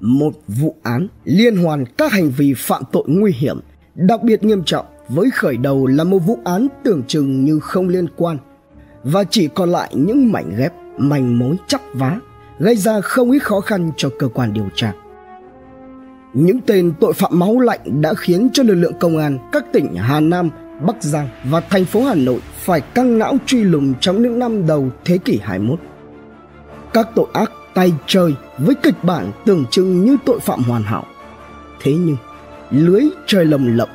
một vụ án liên hoàn các hành vi phạm tội nguy hiểm đặc biệt nghiêm trọng với khởi đầu là một vụ án tưởng chừng như không liên quan và chỉ còn lại những mảnh ghép manh mối chắp vá gây ra không ít khó khăn cho cơ quan điều tra những tên tội phạm máu lạnh đã khiến cho lực lượng công an các tỉnh Hà Nam, Bắc Giang và thành phố Hà Nội phải căng não truy lùng trong những năm đầu thế kỷ 21. Các tội ác tay chơi với kịch bản tưởng chừng như tội phạm hoàn hảo. Thế nhưng, lưới trời lồng lộng.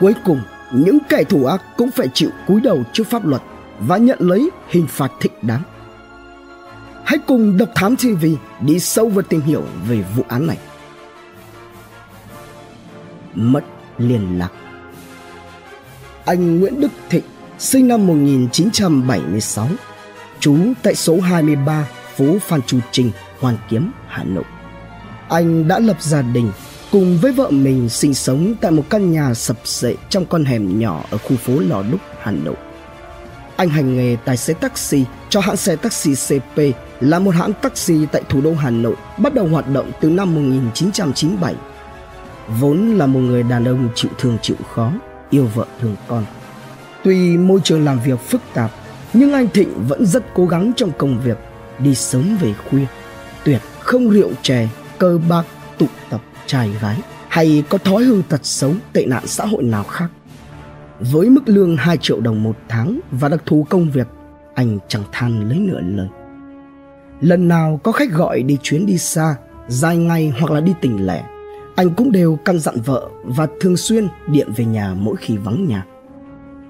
Cuối cùng, những kẻ thủ ác cũng phải chịu cúi đầu trước pháp luật và nhận lấy hình phạt thích đáng. Hãy cùng Độc Thám TV đi sâu vào tìm hiểu về vụ án này. Mất liên lạc Anh Nguyễn Đức Thịnh sinh năm 1976 trú tại số 23 phố Phan Chu Trinh, Hoàn Kiếm, Hà Nội. Anh đã lập gia đình cùng với vợ mình sinh sống tại một căn nhà sập sệ trong con hẻm nhỏ ở khu phố Lò Đúc, Hà Nội. Anh hành nghề tài xế taxi cho hãng xe taxi CP là một hãng taxi tại thủ đô Hà Nội bắt đầu hoạt động từ năm 1997. Vốn là một người đàn ông chịu thương chịu khó, yêu vợ thương con. Tuy môi trường làm việc phức tạp, nhưng anh Thịnh vẫn rất cố gắng trong công việc, đi sớm về khuya, tuyệt không rượu chè, cơ bạc, tụ tập trai gái hay có thói hư tật xấu tệ nạn xã hội nào khác. Với mức lương 2 triệu đồng một tháng và đặc thù công việc, anh chẳng than lấy nửa lời. Lần nào có khách gọi đi chuyến đi xa, dài ngày hoặc là đi tỉnh lẻ, anh cũng đều căn dặn vợ và thường xuyên điện về nhà mỗi khi vắng nhà.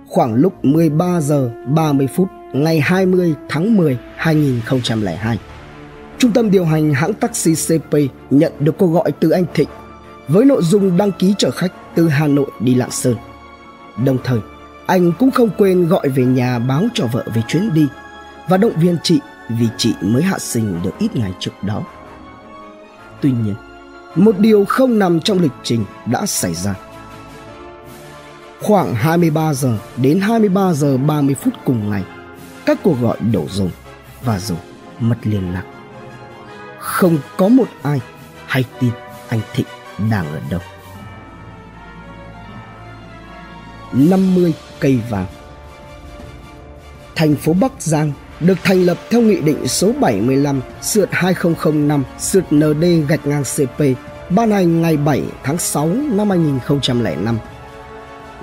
Khoảng lúc 13 giờ 30 phút ngày 20 tháng 10 2002, Trung tâm điều hành hãng taxi CP nhận được cuộc gọi từ anh Thịnh với nội dung đăng ký chở khách từ Hà Nội đi Lạng Sơn. Đồng thời, anh cũng không quên gọi về nhà báo cho vợ về chuyến đi và động viên chị vì chị mới hạ sinh được ít ngày trước đó. Tuy nhiên, một điều không nằm trong lịch trình đã xảy ra. Khoảng 23 giờ đến 23 giờ 30 phút cùng ngày, các cuộc gọi đổ dồn và rồi mất liên lạc. Không có một ai hay tin anh Thịnh đang ở đâu. 50 cây vàng Thành phố Bắc Giang được thành lập theo Nghị định số 75 sượt 2005 sượt ND gạch ngang CP ban hành ngày 7 tháng 6 năm 2005.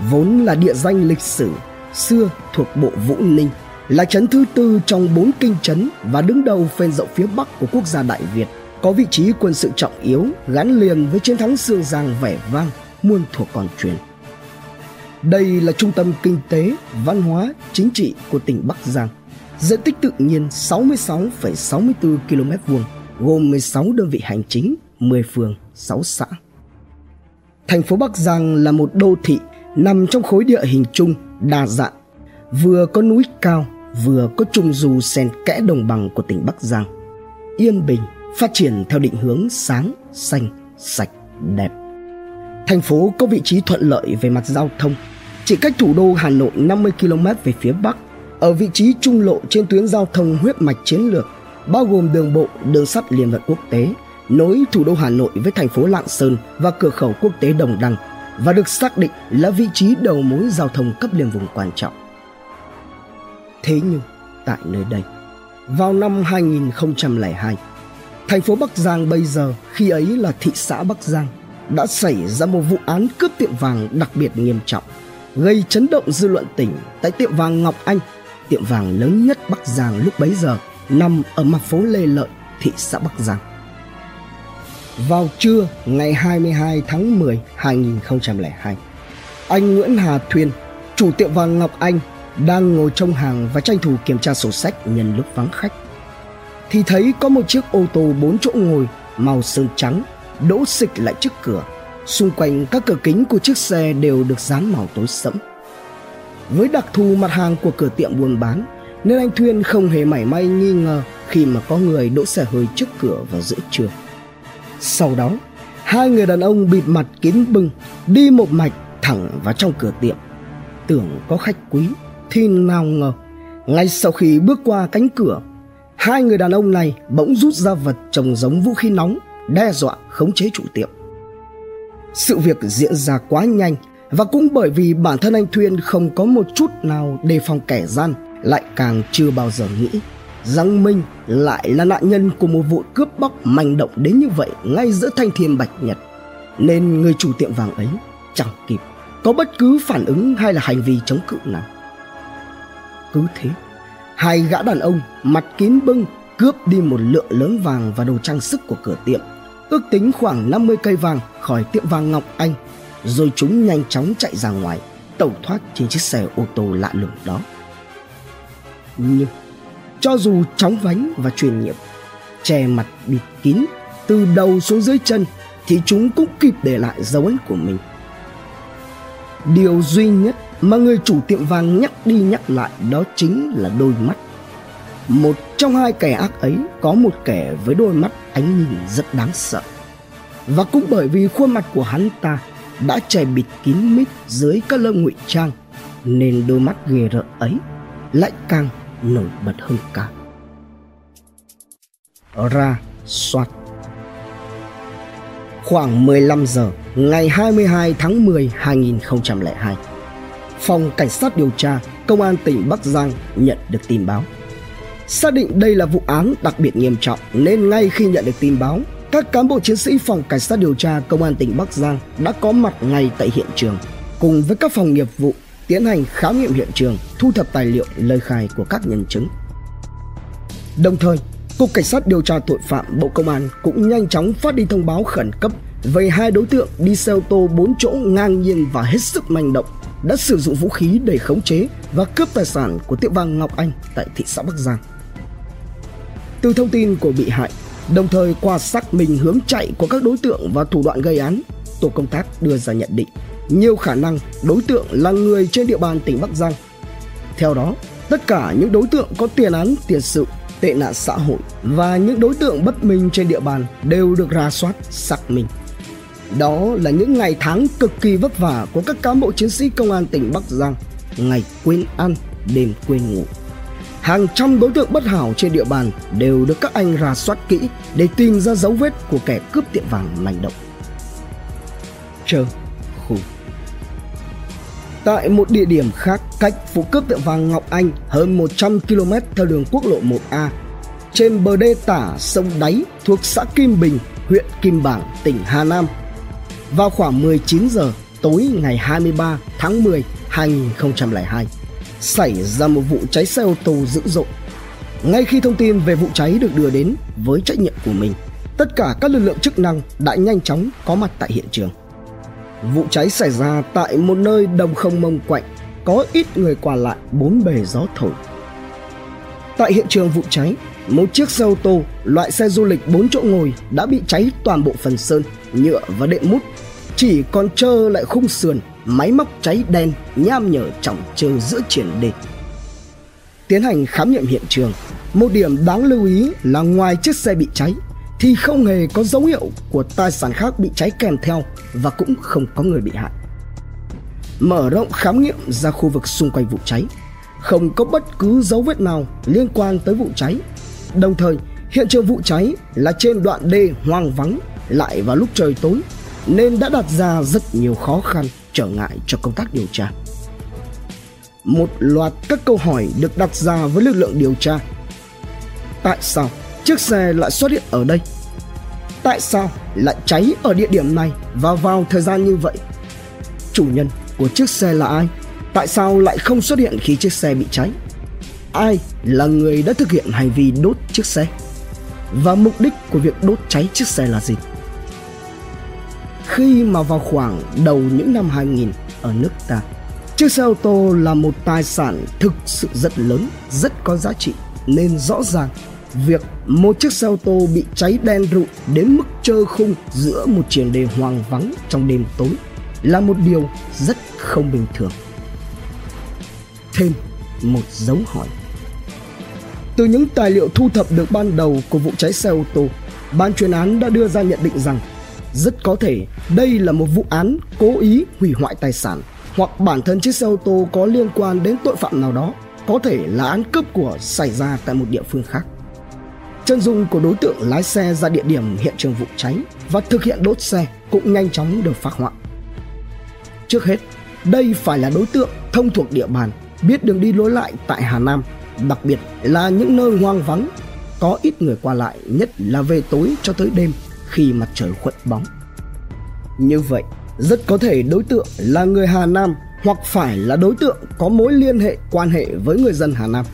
Vốn là địa danh lịch sử, xưa thuộc bộ Vũ Ninh, là trấn thứ tư trong bốn kinh trấn và đứng đầu phên rộng phía Bắc của quốc gia Đại Việt, có vị trí quân sự trọng yếu gắn liền với chiến thắng Sương Giang vẻ vang, muôn thuộc còn truyền. Đây là trung tâm kinh tế, văn hóa, chính trị của tỉnh Bắc Giang diện tích tự nhiên 66,64 km vuông, gồm 16 đơn vị hành chính, 10 phường, 6 xã. Thành phố Bắc Giang là một đô thị nằm trong khối địa hình chung đa dạng, vừa có núi cao, vừa có trung du xen kẽ đồng bằng của tỉnh Bắc Giang. Yên bình, phát triển theo định hướng sáng, xanh, sạch, đẹp. Thành phố có vị trí thuận lợi về mặt giao thông, chỉ cách thủ đô Hà Nội 50 km về phía bắc ở vị trí trung lộ trên tuyến giao thông huyết mạch chiến lược bao gồm đường bộ, đường sắt liên vận quốc tế nối thủ đô Hà Nội với thành phố Lạng Sơn và cửa khẩu quốc tế Đồng Đăng và được xác định là vị trí đầu mối giao thông cấp liên vùng quan trọng. Thế nhưng tại nơi đây, vào năm 2002, thành phố Bắc Giang bây giờ khi ấy là thị xã Bắc Giang đã xảy ra một vụ án cướp tiệm vàng đặc biệt nghiêm trọng, gây chấn động dư luận tỉnh tại tiệm vàng Ngọc Anh tiệm vàng lớn nhất Bắc Giang lúc bấy giờ nằm ở mặt phố Lê Lợi, thị xã Bắc Giang. Vào trưa ngày 22 tháng 10 2002, anh Nguyễn Hà Thuyên, chủ tiệm vàng Ngọc Anh, đang ngồi trong hàng và tranh thủ kiểm tra sổ sách nhân lúc vắng khách. Thì thấy có một chiếc ô tô bốn chỗ ngồi màu sơn trắng đỗ xịch lại trước cửa. Xung quanh các cửa kính của chiếc xe đều được dán màu tối sẫm. Với đặc thù mặt hàng của cửa tiệm buôn bán nên anh Thuyên không hề mảy may nghi ngờ khi mà có người đỗ xe hơi trước cửa vào giữa trưa. Sau đó, hai người đàn ông bịt mặt kín bưng đi một mạch thẳng vào trong cửa tiệm. Tưởng có khách quý thì nào ngờ, ngay sau khi bước qua cánh cửa, hai người đàn ông này bỗng rút ra vật trông giống vũ khí nóng đe dọa khống chế chủ tiệm. Sự việc diễn ra quá nhanh và cũng bởi vì bản thân anh Thuyên không có một chút nào đề phòng kẻ gian lại càng chưa bao giờ nghĩ rằng Minh lại là nạn nhân của một vụ cướp bóc manh động đến như vậy ngay giữa thanh thiên bạch nhật nên người chủ tiệm vàng ấy chẳng kịp có bất cứ phản ứng hay là hành vi chống cự nào cứ thế. Hai gã đàn ông mặt kín bưng cướp đi một lượng lớn vàng và đồ trang sức của cửa tiệm. Ước tính khoảng 50 cây vàng khỏi tiệm vàng Ngọc Anh. Rồi chúng nhanh chóng chạy ra ngoài tẩu thoát trên chiếc xe ô tô lạ lùng đó. Nhưng cho dù chóng vánh và truyền nhiệm, che mặt bịt kín từ đầu xuống dưới chân thì chúng cũng kịp để lại dấu ấn của mình. Điều duy nhất mà người chủ tiệm vàng nhắc đi nhắc lại đó chính là đôi mắt. Một trong hai kẻ ác ấy có một kẻ với đôi mắt ánh nhìn rất đáng sợ. Và cũng bởi vì khuôn mặt của hắn ta đã che bịt kín mít dưới các lớp ngụy trang, nên đôi mắt ghê rợn ấy lại càng nổi bật hơn cả. Ra soát. Khoảng 15 giờ ngày 22 tháng 10 2002 phòng cảnh sát điều tra công an tỉnh Bắc Giang nhận được tin báo xác định đây là vụ án đặc biệt nghiêm trọng nên ngay khi nhận được tin báo các cán bộ chiến sĩ phòng cảnh sát điều tra công an tỉnh Bắc Giang đã có mặt ngay tại hiện trường cùng với các phòng nghiệp vụ tiến hành khám nghiệm hiện trường, thu thập tài liệu lời khai của các nhân chứng. Đồng thời, Cục Cảnh sát điều tra tội phạm Bộ Công an cũng nhanh chóng phát đi thông báo khẩn cấp về hai đối tượng đi xe ô tô 4 chỗ ngang nhiên và hết sức manh động đã sử dụng vũ khí để khống chế và cướp tài sản của tiệm vàng Ngọc Anh tại thị xã Bắc Giang. Từ thông tin của bị hại, đồng thời qua xác minh hướng chạy của các đối tượng và thủ đoạn gây án, tổ công tác đưa ra nhận định nhiều khả năng đối tượng là người trên địa bàn tỉnh Bắc Giang. Theo đó, tất cả những đối tượng có tiền án tiền sự, tệ nạn xã hội và những đối tượng bất minh trên địa bàn đều được ra soát, xác minh. Đó là những ngày tháng cực kỳ vất vả của các cán bộ chiến sĩ công an tỉnh Bắc Giang, ngày quên ăn, đêm quên ngủ. Hàng trăm đối tượng bất hảo trên địa bàn đều được các anh ra soát kỹ để tìm ra dấu vết của kẻ cướp tiệm vàng manh động. Chờ khu Tại một địa điểm khác cách vụ cướp tiệm vàng Ngọc Anh hơn 100 km theo đường quốc lộ 1A trên bờ đê tả sông Đáy thuộc xã Kim Bình, huyện Kim Bảng, tỉnh Hà Nam. Vào khoảng 19 giờ tối ngày 23 tháng 10 2002 xảy ra một vụ cháy xe ô tô dữ dội. Ngay khi thông tin về vụ cháy được đưa đến với trách nhiệm của mình, tất cả các lực lượng chức năng đã nhanh chóng có mặt tại hiện trường. Vụ cháy xảy ra tại một nơi đồng không mông quạnh, có ít người qua lại bốn bề gió thổi. Tại hiện trường vụ cháy, một chiếc xe ô tô loại xe du lịch 4 chỗ ngồi đã bị cháy toàn bộ phần sơn, nhựa và đệm mút, chỉ còn trơ lại khung sườn, máy móc cháy đen nham nhở trọng trơ giữa triển đê. Tiến hành khám nghiệm hiện trường, một điểm đáng lưu ý là ngoài chiếc xe bị cháy thì không hề có dấu hiệu của tài sản khác bị cháy kèm theo và cũng không có người bị hại. Mở rộng khám nghiệm ra khu vực xung quanh vụ cháy, không có bất cứ dấu vết nào liên quan tới vụ cháy. Đồng thời, hiện trường vụ cháy là trên đoạn đê hoang vắng lại vào lúc trời tối nên đã đặt ra rất nhiều khó khăn trở ngại cho công tác điều tra. Một loạt các câu hỏi được đặt ra với lực lượng điều tra. Tại sao chiếc xe lại xuất hiện ở đây? Tại sao lại cháy ở địa điểm này và vào thời gian như vậy? Chủ nhân của chiếc xe là ai? Tại sao lại không xuất hiện khi chiếc xe bị cháy? Ai là người đã thực hiện hành vi đốt chiếc xe? Và mục đích của việc đốt cháy chiếc xe là gì? Khi mà vào khoảng đầu những năm 2000 ở nước ta, chiếc xe ô tô là một tài sản thực sự rất lớn, rất có giá trị nên rõ ràng việc một chiếc xe ô tô bị cháy đen rụi đến mức trơ khung giữa một triển đề hoang vắng trong đêm tối là một điều rất không bình thường. Thêm một dấu hỏi. Từ những tài liệu thu thập được ban đầu của vụ cháy xe ô tô, ban chuyên án đã đưa ra nhận định rằng rất có thể đây là một vụ án cố ý hủy hoại tài sản hoặc bản thân chiếc xe ô tô có liên quan đến tội phạm nào đó, có thể là án cướp của xảy ra tại một địa phương khác Chân dung của đối tượng lái xe ra địa điểm hiện trường vụ cháy và thực hiện đốt xe cũng nhanh chóng được phát họa. Trước hết, đây phải là đối tượng thông thuộc địa bàn, biết đường đi lối lại tại Hà Nam, đặc biệt là những nơi hoang vắng, có ít người qua lại, nhất là về tối cho tới đêm khi mặt trời khuất bóng. Như vậy, rất có thể đối tượng là người Hà Nam hoặc phải là đối tượng có mối liên hệ quan hệ với người dân Hà Nam.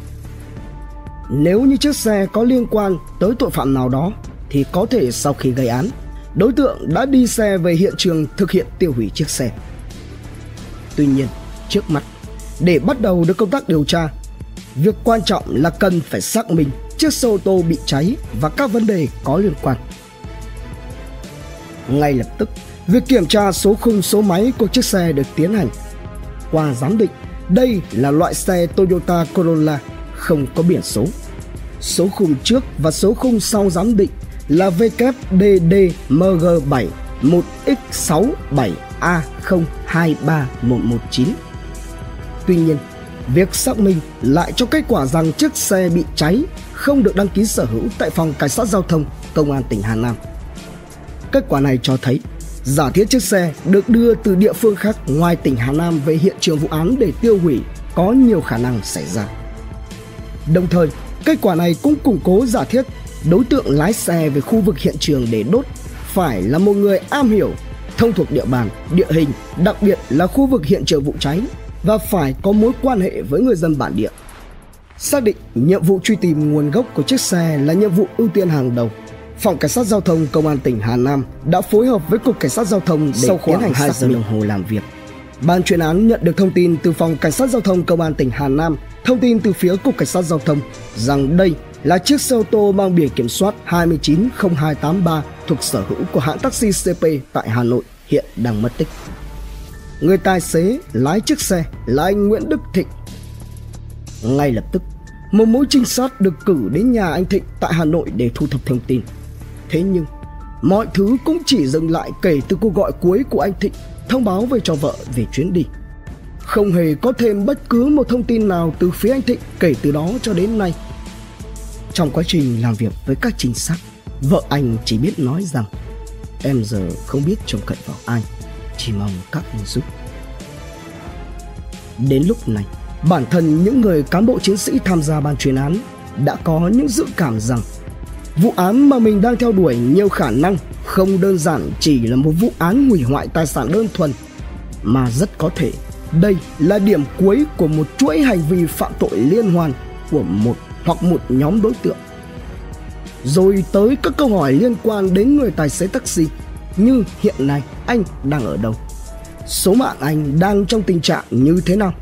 Nếu như chiếc xe có liên quan tới tội phạm nào đó thì có thể sau khi gây án, đối tượng đã đi xe về hiện trường thực hiện tiêu hủy chiếc xe. Tuy nhiên, trước mắt, để bắt đầu được công tác điều tra, việc quan trọng là cần phải xác minh chiếc xe ô tô bị cháy và các vấn đề có liên quan. Ngay lập tức, việc kiểm tra số khung số máy của chiếc xe được tiến hành. Qua giám định, đây là loại xe Toyota Corolla không có biển số. Số khung trước và số khung sau giám định là WDDMG7 1X67A023119. Tuy nhiên, việc xác minh lại cho kết quả rằng chiếc xe bị cháy không được đăng ký sở hữu tại phòng cảnh sát giao thông công an tỉnh Hà Nam. Kết quả này cho thấy giả thiết chiếc xe được đưa từ địa phương khác ngoài tỉnh Hà Nam về hiện trường vụ án để tiêu hủy có nhiều khả năng xảy ra. Đồng thời, kết quả này cũng củng cố giả thiết đối tượng lái xe về khu vực hiện trường để đốt phải là một người am hiểu, thông thuộc địa bàn, địa hình, đặc biệt là khu vực hiện trường vụ cháy và phải có mối quan hệ với người dân bản địa. Xác định nhiệm vụ truy tìm nguồn gốc của chiếc xe là nhiệm vụ ưu tiên hàng đầu. Phòng Cảnh sát Giao thông Công an tỉnh Hà Nam đã phối hợp với Cục Cảnh sát Giao thông để Sau tiến hành 2 giờ đồng hồ làm việc. Ban chuyên án nhận được thông tin từ Phòng Cảnh sát Giao thông Công an tỉnh Hà Nam thông tin từ phía Cục Cảnh sát Giao thông rằng đây là chiếc xe ô tô mang biển kiểm soát 290283 thuộc sở hữu của hãng taxi CP tại Hà Nội hiện đang mất tích. Người tài xế lái chiếc xe là anh Nguyễn Đức Thịnh. Ngay lập tức, một mũi trinh sát được cử đến nhà anh Thịnh tại Hà Nội để thu thập thông tin. Thế nhưng, mọi thứ cũng chỉ dừng lại kể từ cuộc gọi cuối của anh Thịnh thông báo về cho vợ về chuyến đi. Không hề có thêm bất cứ một thông tin nào từ phía anh Thịnh kể từ đó cho đến nay. Trong quá trình làm việc với các trinh sát, vợ anh chỉ biết nói rằng em giờ không biết trông cậy vào ai, chỉ mong các anh giúp. Đến lúc này, bản thân những người cán bộ chiến sĩ tham gia ban chuyên án đã có những dự cảm rằng vụ án mà mình đang theo đuổi nhiều khả năng không đơn giản chỉ là một vụ án hủy hoại tài sản đơn thuần, mà rất có thể đây là điểm cuối của một chuỗi hành vi phạm tội liên hoàn của một hoặc một nhóm đối tượng. Rồi tới các câu hỏi liên quan đến người tài xế taxi, như hiện nay anh đang ở đâu? Số mạng anh đang trong tình trạng như thế nào?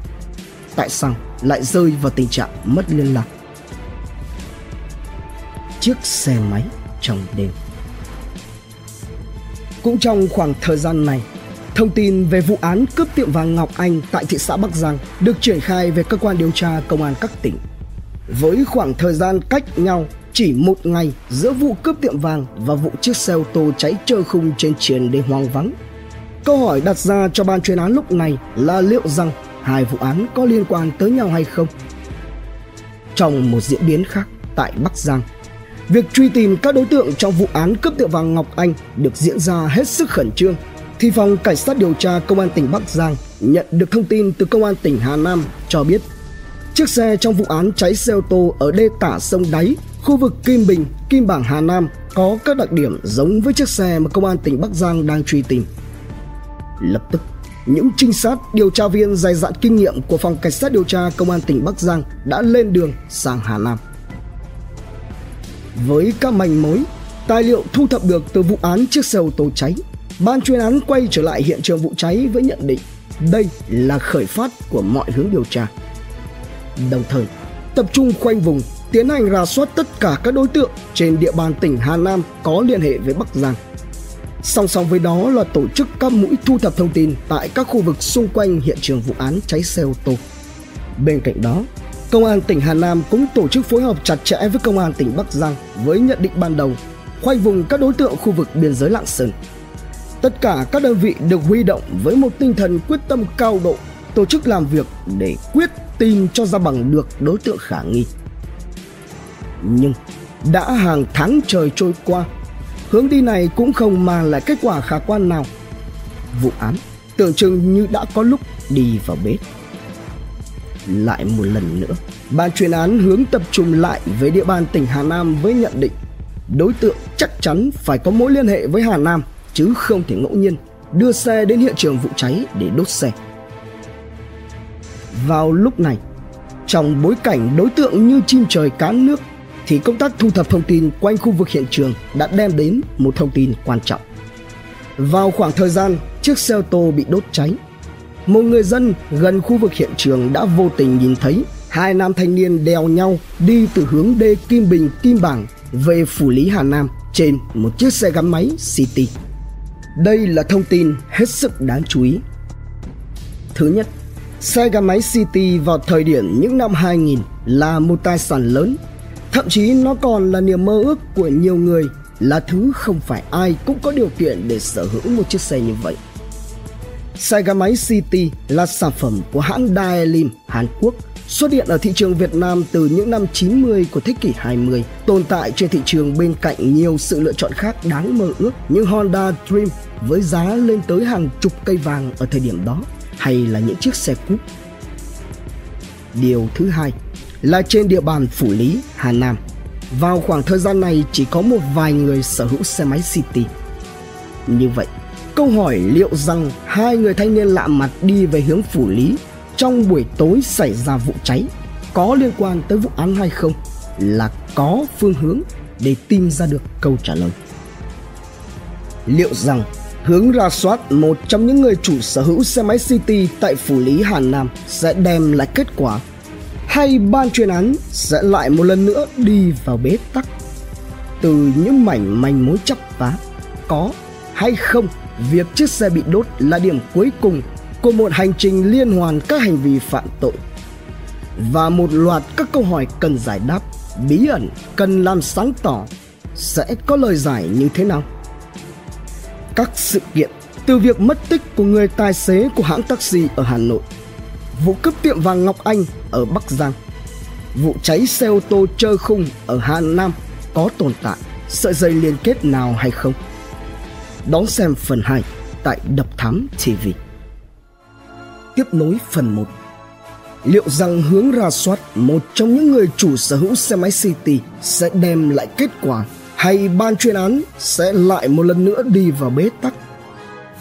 Tại sao lại rơi vào tình trạng mất liên lạc? Chiếc xe máy trong đêm Cũng trong khoảng thời gian này Thông tin về vụ án cướp tiệm vàng Ngọc Anh tại thị xã Bắc Giang được triển khai về cơ quan điều tra công an các tỉnh. Với khoảng thời gian cách nhau chỉ một ngày giữa vụ cướp tiệm vàng và vụ chiếc xe ô tô cháy trơ khung trên triển đê hoang vắng. Câu hỏi đặt ra cho ban chuyên án lúc này là liệu rằng hai vụ án có liên quan tới nhau hay không? Trong một diễn biến khác tại Bắc Giang, việc truy tìm các đối tượng trong vụ án cướp tiệm vàng Ngọc Anh được diễn ra hết sức khẩn trương thì phòng cảnh sát điều tra công an tỉnh Bắc Giang nhận được thông tin từ công an tỉnh Hà Nam cho biết chiếc xe trong vụ án cháy xe ô tô ở đê tả sông đáy khu vực Kim Bình, Kim Bảng Hà Nam có các đặc điểm giống với chiếc xe mà công an tỉnh Bắc Giang đang truy tìm. Lập tức, những trinh sát điều tra viên dày dặn kinh nghiệm của phòng cảnh sát điều tra công an tỉnh Bắc Giang đã lên đường sang Hà Nam. Với các manh mối, tài liệu thu thập được từ vụ án chiếc xe ô tô cháy Ban chuyên án quay trở lại hiện trường vụ cháy với nhận định đây là khởi phát của mọi hướng điều tra. Đồng thời, tập trung khoanh vùng, tiến hành rà soát tất cả các đối tượng trên địa bàn tỉnh Hà Nam có liên hệ với Bắc Giang. Song song với đó là tổ chức các mũi thu thập thông tin tại các khu vực xung quanh hiện trường vụ án cháy xe ô tô. Bên cạnh đó, Công an tỉnh Hà Nam cũng tổ chức phối hợp chặt chẽ với Công an tỉnh Bắc Giang với nhận định ban đầu khoanh vùng các đối tượng khu vực biên giới Lạng Sơn Tất cả các đơn vị được huy động với một tinh thần quyết tâm cao độ, tổ chức làm việc để quyết tìm cho ra bằng được đối tượng khả nghi. Nhưng Đã hàng tháng trời trôi qua, hướng đi này cũng không mang lại kết quả khả quan nào. Vụ án tưởng chừng như đã có lúc đi vào bếp. Lại một lần nữa, ban chuyên án hướng tập trung lại với địa bàn tỉnh Hà Nam với nhận định đối tượng chắc chắn phải có mối liên hệ với Hà Nam chứ không thể ngẫu nhiên đưa xe đến hiện trường vụ cháy để đốt xe. Vào lúc này, trong bối cảnh đối tượng như chim trời cá nước thì công tác thu thập thông tin quanh khu vực hiện trường đã đem đến một thông tin quan trọng. Vào khoảng thời gian chiếc xe ô tô bị đốt cháy, một người dân gần khu vực hiện trường đã vô tình nhìn thấy hai nam thanh niên đèo nhau đi từ hướng đê Kim Bình Kim Bảng về phủ lý Hà Nam trên một chiếc xe gắn máy City. Đây là thông tin hết sức đáng chú ý. Thứ nhất, xe gắn máy City vào thời điểm những năm 2000 là một tài sản lớn, thậm chí nó còn là niềm mơ ước của nhiều người là thứ không phải ai cũng có điều kiện để sở hữu một chiếc xe như vậy. Xe máy City là sản phẩm của hãng Daelim Hàn Quốc xuất hiện ở thị trường Việt Nam từ những năm 90 của thế kỷ 20, tồn tại trên thị trường bên cạnh nhiều sự lựa chọn khác đáng mơ ước như Honda Dream với giá lên tới hàng chục cây vàng ở thời điểm đó hay là những chiếc xe cúp. Điều thứ hai là trên địa bàn Phủ Lý, Hà Nam. Vào khoảng thời gian này chỉ có một vài người sở hữu xe máy City. Như vậy, câu hỏi liệu rằng hai người thanh niên lạ mặt đi về hướng Phủ Lý trong buổi tối xảy ra vụ cháy có liên quan tới vụ án hay không là có phương hướng để tìm ra được câu trả lời. Liệu rằng hướng ra soát một trong những người chủ sở hữu xe máy City tại Phủ Lý Hà Nam sẽ đem lại kết quả hay ban chuyên án sẽ lại một lần nữa đi vào bế tắc từ những mảnh manh mối chấp vá có hay không việc chiếc xe bị đốt là điểm cuối cùng của một hành trình liên hoàn các hành vi phạm tội và một loạt các câu hỏi cần giải đáp bí ẩn cần làm sáng tỏ sẽ có lời giải như thế nào các sự kiện từ việc mất tích của người tài xế của hãng taxi ở Hà Nội, vụ cướp tiệm vàng Ngọc Anh ở Bắc Giang, vụ cháy xe ô tô trơ khung ở Hà Nam có tồn tại sợi dây liên kết nào hay không? Đón xem phần 2 tại Độc Thám TV. Tiếp nối phần 1 Liệu rằng hướng ra soát một trong những người chủ sở hữu xe máy City sẽ đem lại kết quả hay ban chuyên án sẽ lại một lần nữa đi vào bế tắc?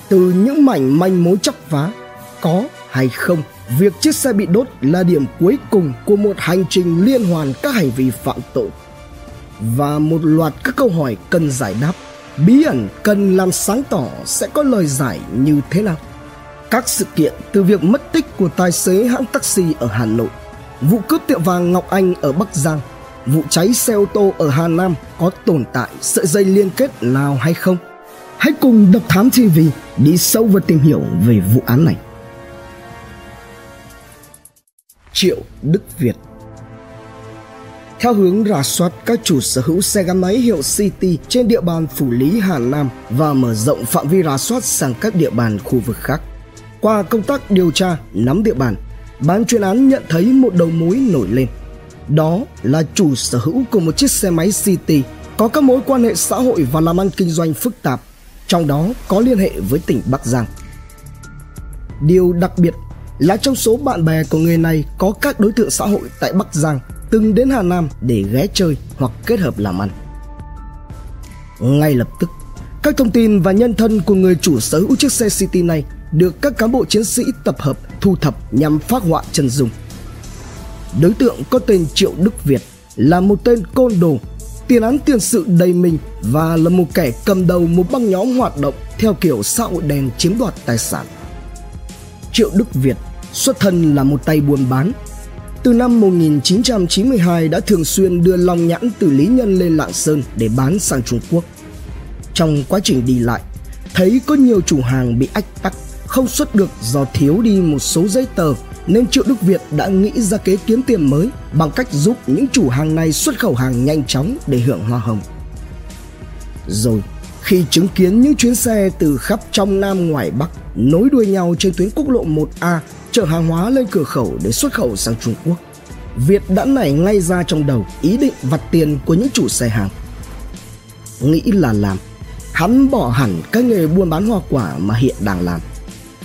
Từ những mảnh manh mối chóc vá, có hay không, việc chiếc xe bị đốt là điểm cuối cùng của một hành trình liên hoàn các hành vi phạm tội. Và một loạt các câu hỏi cần giải đáp bí ẩn cần làm sáng tỏ sẽ có lời giải như thế nào các sự kiện từ việc mất tích của tài xế hãng taxi ở Hà Nội, vụ cướp tiệm vàng Ngọc Anh ở Bắc Giang, vụ cháy xe ô tô ở Hà Nam có tồn tại sợi dây liên kết nào hay không? Hãy cùng Độc Thám TV đi sâu và tìm hiểu về vụ án này. Triệu Đức Việt theo hướng rà soát các chủ sở hữu xe gắn máy hiệu City trên địa bàn Phủ Lý Hà Nam và mở rộng phạm vi rà soát sang các địa bàn khu vực khác. Qua công tác điều tra, nắm địa bàn, ban chuyên án nhận thấy một đầu mối nổi lên. Đó là chủ sở hữu của một chiếc xe máy City có các mối quan hệ xã hội và làm ăn kinh doanh phức tạp, trong đó có liên hệ với tỉnh Bắc Giang. Điều đặc biệt là trong số bạn bè của người này có các đối tượng xã hội tại Bắc Giang từng đến Hà Nam để ghé chơi hoặc kết hợp làm ăn. Ngay lập tức, các thông tin và nhân thân của người chủ sở hữu chiếc xe City này được các cán bộ chiến sĩ tập hợp thu thập nhằm phát họa chân dung. Đối tượng có tên Triệu Đức Việt là một tên côn đồ, tiền án tiền sự đầy mình và là một kẻ cầm đầu một băng nhóm hoạt động theo kiểu xã hội đen chiếm đoạt tài sản. Triệu Đức Việt xuất thân là một tay buôn bán. Từ năm 1992 đã thường xuyên đưa long nhãn từ Lý Nhân lên Lạng Sơn để bán sang Trung Quốc. Trong quá trình đi lại, thấy có nhiều chủ hàng bị ách tắc không xuất được do thiếu đi một số giấy tờ nên Triệu Đức Việt đã nghĩ ra kế kiếm tiền mới bằng cách giúp những chủ hàng này xuất khẩu hàng nhanh chóng để hưởng hoa hồng. Rồi, khi chứng kiến những chuyến xe từ khắp trong Nam ngoài Bắc nối đuôi nhau trên tuyến quốc lộ 1A chở hàng hóa lên cửa khẩu để xuất khẩu sang Trung Quốc, Việt đã nảy ngay ra trong đầu ý định vặt tiền của những chủ xe hàng. Nghĩ là làm, hắn bỏ hẳn cái nghề buôn bán hoa quả mà hiện đang làm.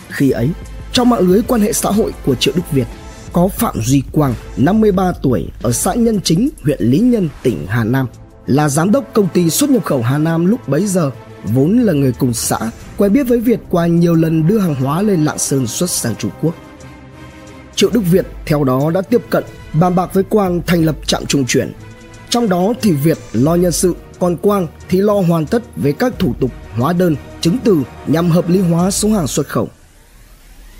Khi ấy, trong mạng lưới quan hệ xã hội của Triệu Đức Việt có Phạm Duy Quang, 53 tuổi, ở xã Nhân Chính, huyện Lý Nhân, tỉnh Hà Nam, là giám đốc công ty xuất nhập khẩu Hà Nam lúc bấy giờ, vốn là người cùng xã, quen biết với Việt qua nhiều lần đưa hàng hóa lên Lạng Sơn xuất sang Trung Quốc. Triệu Đức Việt theo đó đã tiếp cận bàn bạc với Quang thành lập trạm trung chuyển. Trong đó thì Việt lo nhân sự, còn Quang thì lo hoàn tất về các thủ tục hóa đơn, chứng từ nhằm hợp lý hóa số hàng xuất khẩu.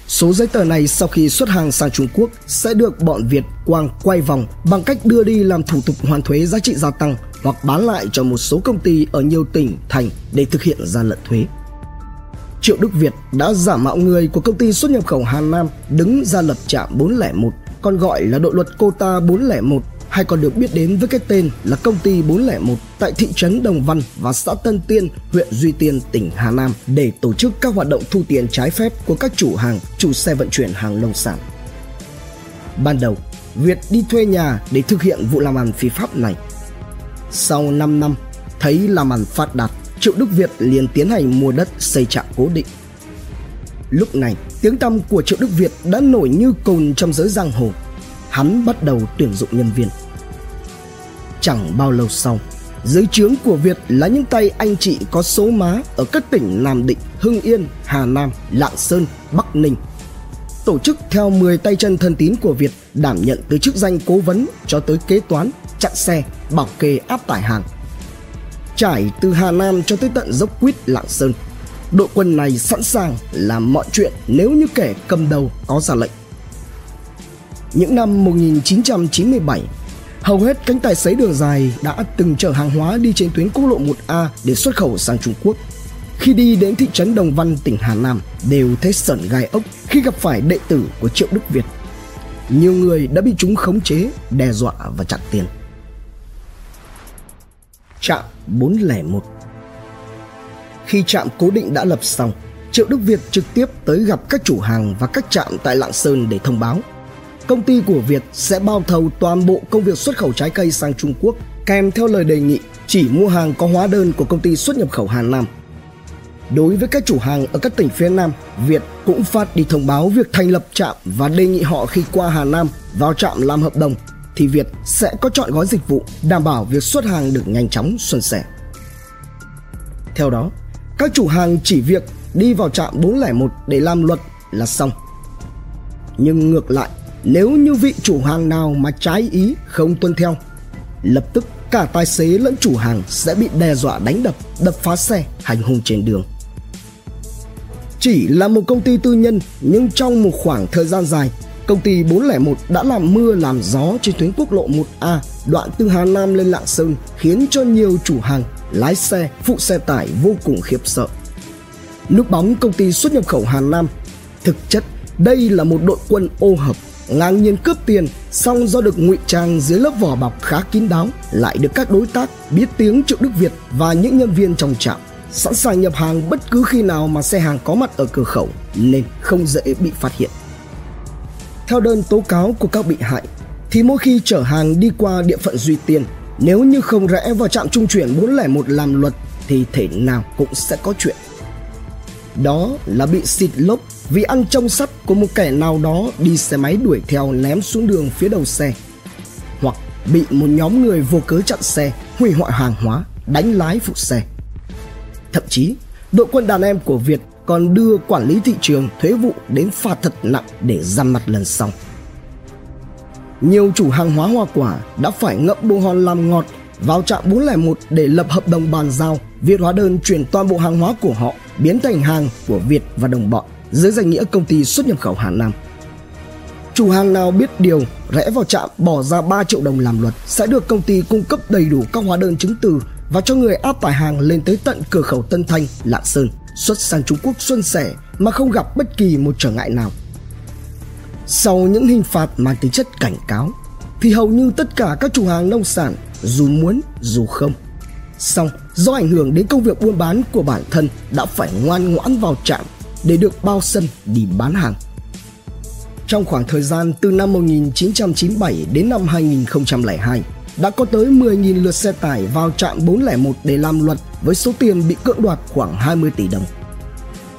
Số giấy tờ này sau khi xuất hàng sang Trung Quốc sẽ được bọn Việt Quang quay vòng bằng cách đưa đi làm thủ tục hoàn thuế giá trị gia tăng hoặc bán lại cho một số công ty ở nhiều tỉnh, thành để thực hiện gian lận thuế. Triệu Đức Việt đã giả mạo người của công ty xuất nhập khẩu Hà Nam đứng ra lập trạm 401, còn gọi là đội luật Quota 401 hay còn được biết đến với cái tên là công ty 401 tại thị trấn Đồng Văn và xã Tân Tiên, huyện Duy Tiên, tỉnh Hà Nam để tổ chức các hoạt động thu tiền trái phép của các chủ hàng, chủ xe vận chuyển hàng nông sản. Ban đầu, Việt đi thuê nhà để thực hiện vụ làm ăn phi pháp này. Sau 5 năm, thấy làm ăn phát đạt, Triệu Đức Việt liền tiến hành mua đất xây trạm cố định. Lúc này, tiếng tăm của Triệu Đức Việt đã nổi như cồn trong giới giang hồ. Hắn bắt đầu tuyển dụng nhân viên. Chẳng bao lâu sau, dưới trướng của Việt là những tay anh chị có số má ở các tỉnh Nam Định, Hưng Yên, Hà Nam, Lạng Sơn, Bắc Ninh. Tổ chức theo 10 tay chân thân tín của Việt đảm nhận từ chức danh cố vấn cho tới kế toán, chặn xe, bảo kê áp tải hàng. Trải từ Hà Nam cho tới tận dốc quýt Lạng Sơn. Đội quân này sẵn sàng làm mọi chuyện nếu như kẻ cầm đầu có ra lệnh. Những năm 1997, hầu hết cánh tài xế đường dài đã từng chở hàng hóa đi trên tuyến quốc lộ 1A để xuất khẩu sang Trung Quốc. Khi đi đến thị trấn Đồng Văn, tỉnh Hà Nam, đều thấy sởn gai ốc khi gặp phải đệ tử của Triệu Đức Việt. Nhiều người đã bị chúng khống chế, đe dọa và chặn tiền. Trạm 401 Khi trạm cố định đã lập xong, Triệu Đức Việt trực tiếp tới gặp các chủ hàng và các trạm tại Lạng Sơn để thông báo. Công ty của Việt sẽ bao thầu toàn bộ công việc xuất khẩu trái cây sang Trung Quốc kèm theo lời đề nghị chỉ mua hàng có hóa đơn của công ty xuất nhập khẩu Hà Nam. Đối với các chủ hàng ở các tỉnh phía Nam, Việt cũng phát đi thông báo việc thành lập trạm và đề nghị họ khi qua Hà Nam vào trạm làm hợp đồng thì Việt sẽ có chọn gói dịch vụ đảm bảo việc xuất hàng được nhanh chóng xuân sẻ. Theo đó, các chủ hàng chỉ việc đi vào trạm 401 để làm luật là xong. Nhưng ngược lại, nếu như vị chủ hàng nào mà trái ý không tuân theo, lập tức cả tài xế lẫn chủ hàng sẽ bị đe dọa đánh đập, đập phá xe, hành hung trên đường. Chỉ là một công ty tư nhân nhưng trong một khoảng thời gian dài, công ty 401 đã làm mưa làm gió trên tuyến quốc lộ 1A đoạn từ Hà Nam lên Lạng Sơn khiến cho nhiều chủ hàng, lái xe, phụ xe tải vô cùng khiếp sợ. Nước bóng công ty xuất nhập khẩu Hà Nam Thực chất đây là một đội quân ô hợp ngang nhiên cướp tiền song do được ngụy trang dưới lớp vỏ bọc khá kín đáo lại được các đối tác biết tiếng triệu đức việt và những nhân viên trong trạm sẵn sàng nhập hàng bất cứ khi nào mà xe hàng có mặt ở cửa khẩu nên không dễ bị phát hiện theo đơn tố cáo của các bị hại, thì mỗi khi chở hàng đi qua địa phận duy tiên, nếu như không rẽ vào trạm trung chuyển 401 làm luật, thì thể nào cũng sẽ có chuyện. Đó là bị xịt lốp vì ăn trong sắt của một kẻ nào đó đi xe máy đuổi theo ném xuống đường phía đầu xe. Hoặc bị một nhóm người vô cớ chặn xe, hủy hoại hàng hóa, đánh lái phụ xe. Thậm chí, đội quân đàn em của việt còn đưa quản lý thị trường thuế vụ đến phạt thật nặng để giam mặt lần sau nhiều chủ hàng hóa hoa quả đã phải ngậm bồ hòn làm ngọt vào trạm 401 để lập hợp đồng bàn giao viết hóa đơn chuyển toàn bộ hàng hóa của họ biến thành hàng của Việt và đồng bọn dưới danh nghĩa công ty xuất nhập khẩu Hà Nam. Chủ hàng nào biết điều rẽ vào trạm bỏ ra 3 triệu đồng làm luật sẽ được công ty cung cấp đầy đủ các hóa đơn chứng từ và cho người áp tải hàng lên tới tận cửa khẩu Tân Thanh, Lạng Sơn, xuất sang Trung Quốc xuân sẻ mà không gặp bất kỳ một trở ngại nào. Sau những hình phạt mang tính chất cảnh cáo, thì hầu như tất cả các chủ hàng nông sản dù muốn dù không. Xong, do ảnh hưởng đến công việc buôn bán của bản thân đã phải ngoan ngoãn vào trạm để được bao sân đi bán hàng. trong khoảng thời gian từ năm 1997 đến năm 2002, đã có tới 10.000 lượt xe tải vào trạm 401 để làm luật với số tiền bị cưỡng đoạt khoảng 20 tỷ đồng.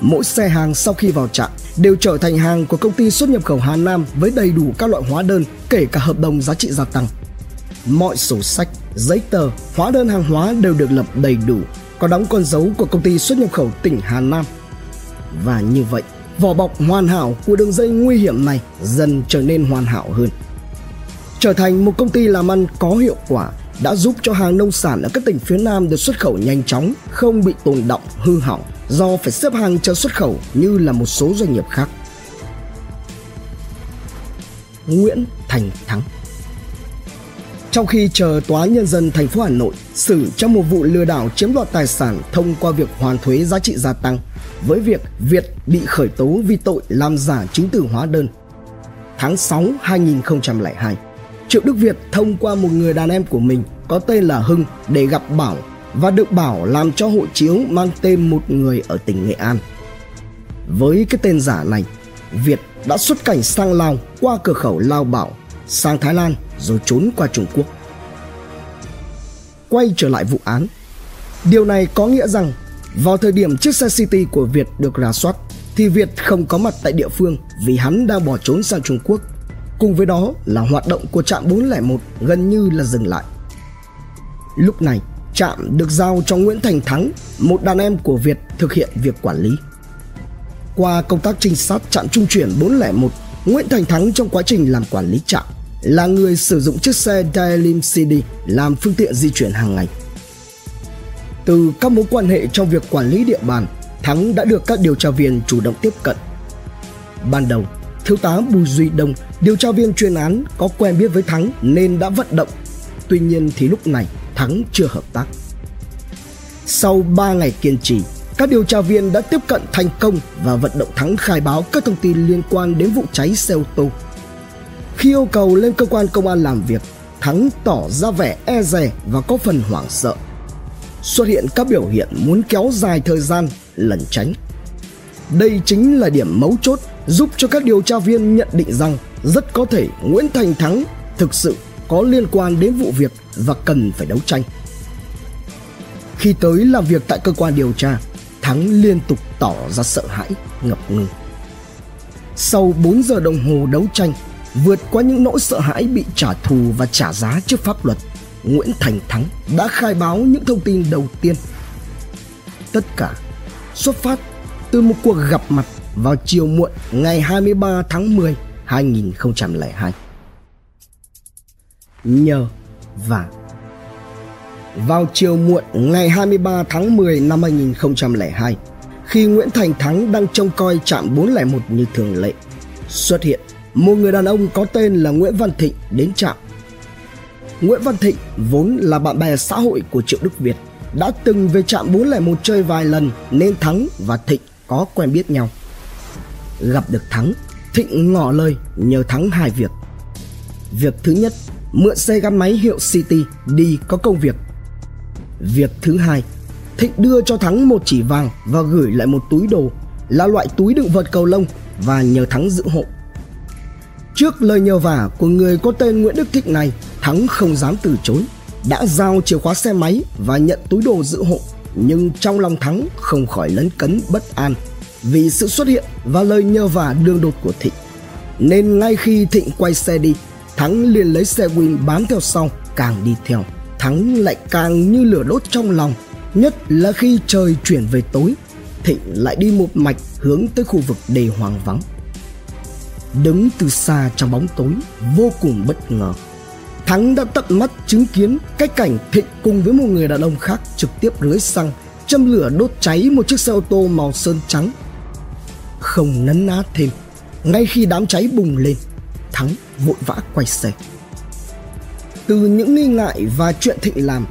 Mỗi xe hàng sau khi vào trạm đều trở thành hàng của công ty xuất nhập khẩu Hà Nam với đầy đủ các loại hóa đơn, kể cả hợp đồng giá trị gia tăng. Mọi sổ sách, giấy tờ, hóa đơn hàng hóa đều được lập đầy đủ, có đóng con dấu của công ty xuất nhập khẩu tỉnh Hà Nam. Và như vậy, vỏ bọc hoàn hảo của đường dây nguy hiểm này dần trở nên hoàn hảo hơn. Trở thành một công ty làm ăn có hiệu quả đã giúp cho hàng nông sản ở các tỉnh phía Nam được xuất khẩu nhanh chóng, không bị tồn động, hư hỏng do phải xếp hàng chờ xuất khẩu như là một số doanh nghiệp khác. Nguyễn Thành Thắng trong khi chờ tòa nhân dân thành phố Hà Nội xử trong một vụ lừa đảo chiếm đoạt tài sản thông qua việc hoàn thuế giá trị gia tăng với việc Việt bị khởi tố vì tội làm giả chứng từ hóa đơn. Tháng 6 2002, Triệu Đức Việt thông qua một người đàn em của mình có tên là Hưng để gặp Bảo và được Bảo làm cho hộ chiếu mang tên một người ở tỉnh Nghệ An. Với cái tên giả này, Việt đã xuất cảnh sang Lào qua cửa khẩu Lao Bảo sang Thái Lan rồi trốn qua Trung Quốc. Quay trở lại vụ án, điều này có nghĩa rằng vào thời điểm chiếc xe City của Việt được rà soát thì Việt không có mặt tại địa phương vì hắn đang bỏ trốn sang Trung Quốc. Cùng với đó là hoạt động của trạm 401 gần như là dừng lại. Lúc này, trạm được giao cho Nguyễn Thành Thắng, một đàn em của Việt thực hiện việc quản lý. Qua công tác trinh sát trạm trung chuyển 401, Nguyễn Thành Thắng trong quá trình làm quản lý trạm là người sử dụng chiếc xe Dailin CD làm phương tiện di chuyển hàng ngày. Từ các mối quan hệ trong việc quản lý địa bàn, Thắng đã được các điều tra viên chủ động tiếp cận. Ban đầu, Thiếu tá Bùi Duy Đông, điều tra viên chuyên án có quen biết với Thắng nên đã vận động. Tuy nhiên thì lúc này Thắng chưa hợp tác. Sau 3 ngày kiên trì, các điều tra viên đã tiếp cận thành công và vận động Thắng khai báo các thông tin liên quan đến vụ cháy xe ô tô khi yêu cầu lên cơ quan công an làm việc, Thắng tỏ ra vẻ e dè và có phần hoảng sợ. Xuất hiện các biểu hiện muốn kéo dài thời gian, lẩn tránh. Đây chính là điểm mấu chốt giúp cho các điều tra viên nhận định rằng rất có thể Nguyễn Thành Thắng thực sự có liên quan đến vụ việc và cần phải đấu tranh. Khi tới làm việc tại cơ quan điều tra, Thắng liên tục tỏ ra sợ hãi, ngập ngừng. Sau 4 giờ đồng hồ đấu tranh, vượt qua những nỗi sợ hãi bị trả thù và trả giá trước pháp luật nguyễn thành thắng đã khai báo những thông tin đầu tiên tất cả xuất phát từ một cuộc gặp mặt vào chiều muộn ngày 23 tháng 10 2002 nhờ và vào chiều muộn ngày 23 tháng 10 năm 2002 khi Nguyễn Thành Thắng đang trông coi trạm 401 như thường lệ xuất hiện một người đàn ông có tên là Nguyễn Văn Thịnh đến trạm. Nguyễn Văn Thịnh vốn là bạn bè xã hội của Triệu Đức Việt, đã từng về trạm 401 chơi vài lần nên Thắng và Thịnh có quen biết nhau. Gặp được Thắng, Thịnh ngỏ lời nhờ Thắng hai việc. Việc thứ nhất, mượn xe gắn máy hiệu City đi có công việc. Việc thứ hai, Thịnh đưa cho Thắng một chỉ vàng và gửi lại một túi đồ là loại túi đựng vật cầu lông và nhờ Thắng giữ hộ. Trước lời nhờ vả của người có tên Nguyễn Đức Thịnh này, Thắng không dám từ chối, đã giao chìa khóa xe máy và nhận túi đồ giữ hộ. Nhưng trong lòng Thắng không khỏi lấn cấn bất an vì sự xuất hiện và lời nhờ vả đương đột của Thịnh. Nên ngay khi Thịnh quay xe đi, Thắng liền lấy xe Win bám theo sau, càng đi theo. Thắng lại càng như lửa đốt trong lòng, nhất là khi trời chuyển về tối, Thịnh lại đi một mạch hướng tới khu vực đề hoang vắng đứng từ xa trong bóng tối vô cùng bất ngờ thắng đã tận mắt chứng kiến cái cảnh thịnh cùng với một người đàn ông khác trực tiếp rưới xăng châm lửa đốt cháy một chiếc xe ô tô màu sơn trắng không nấn ná thêm ngay khi đám cháy bùng lên thắng vội vã quay xe từ những nghi ngại và chuyện thịnh làm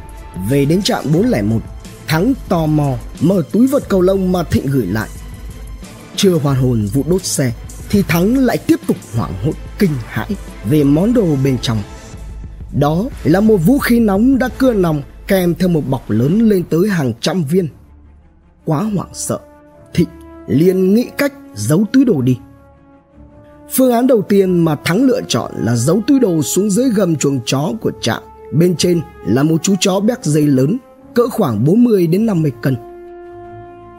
về đến trạm 401 thắng tò mò mở túi vật cầu lông mà thịnh gửi lại chưa hoàn hồn vụ đốt xe thì Thắng lại tiếp tục hoảng hốt kinh hãi về món đồ bên trong. Đó là một vũ khí nóng đã cưa nòng kèm theo một bọc lớn lên tới hàng trăm viên. Quá hoảng sợ, liền nghĩ cách giấu túi đồ đi. Phương án đầu tiên mà Thắng lựa chọn là giấu túi đồ xuống dưới gầm chuồng chó của trạm. Bên trên là một chú chó béc dây lớn, cỡ khoảng 40 đến 50 cân.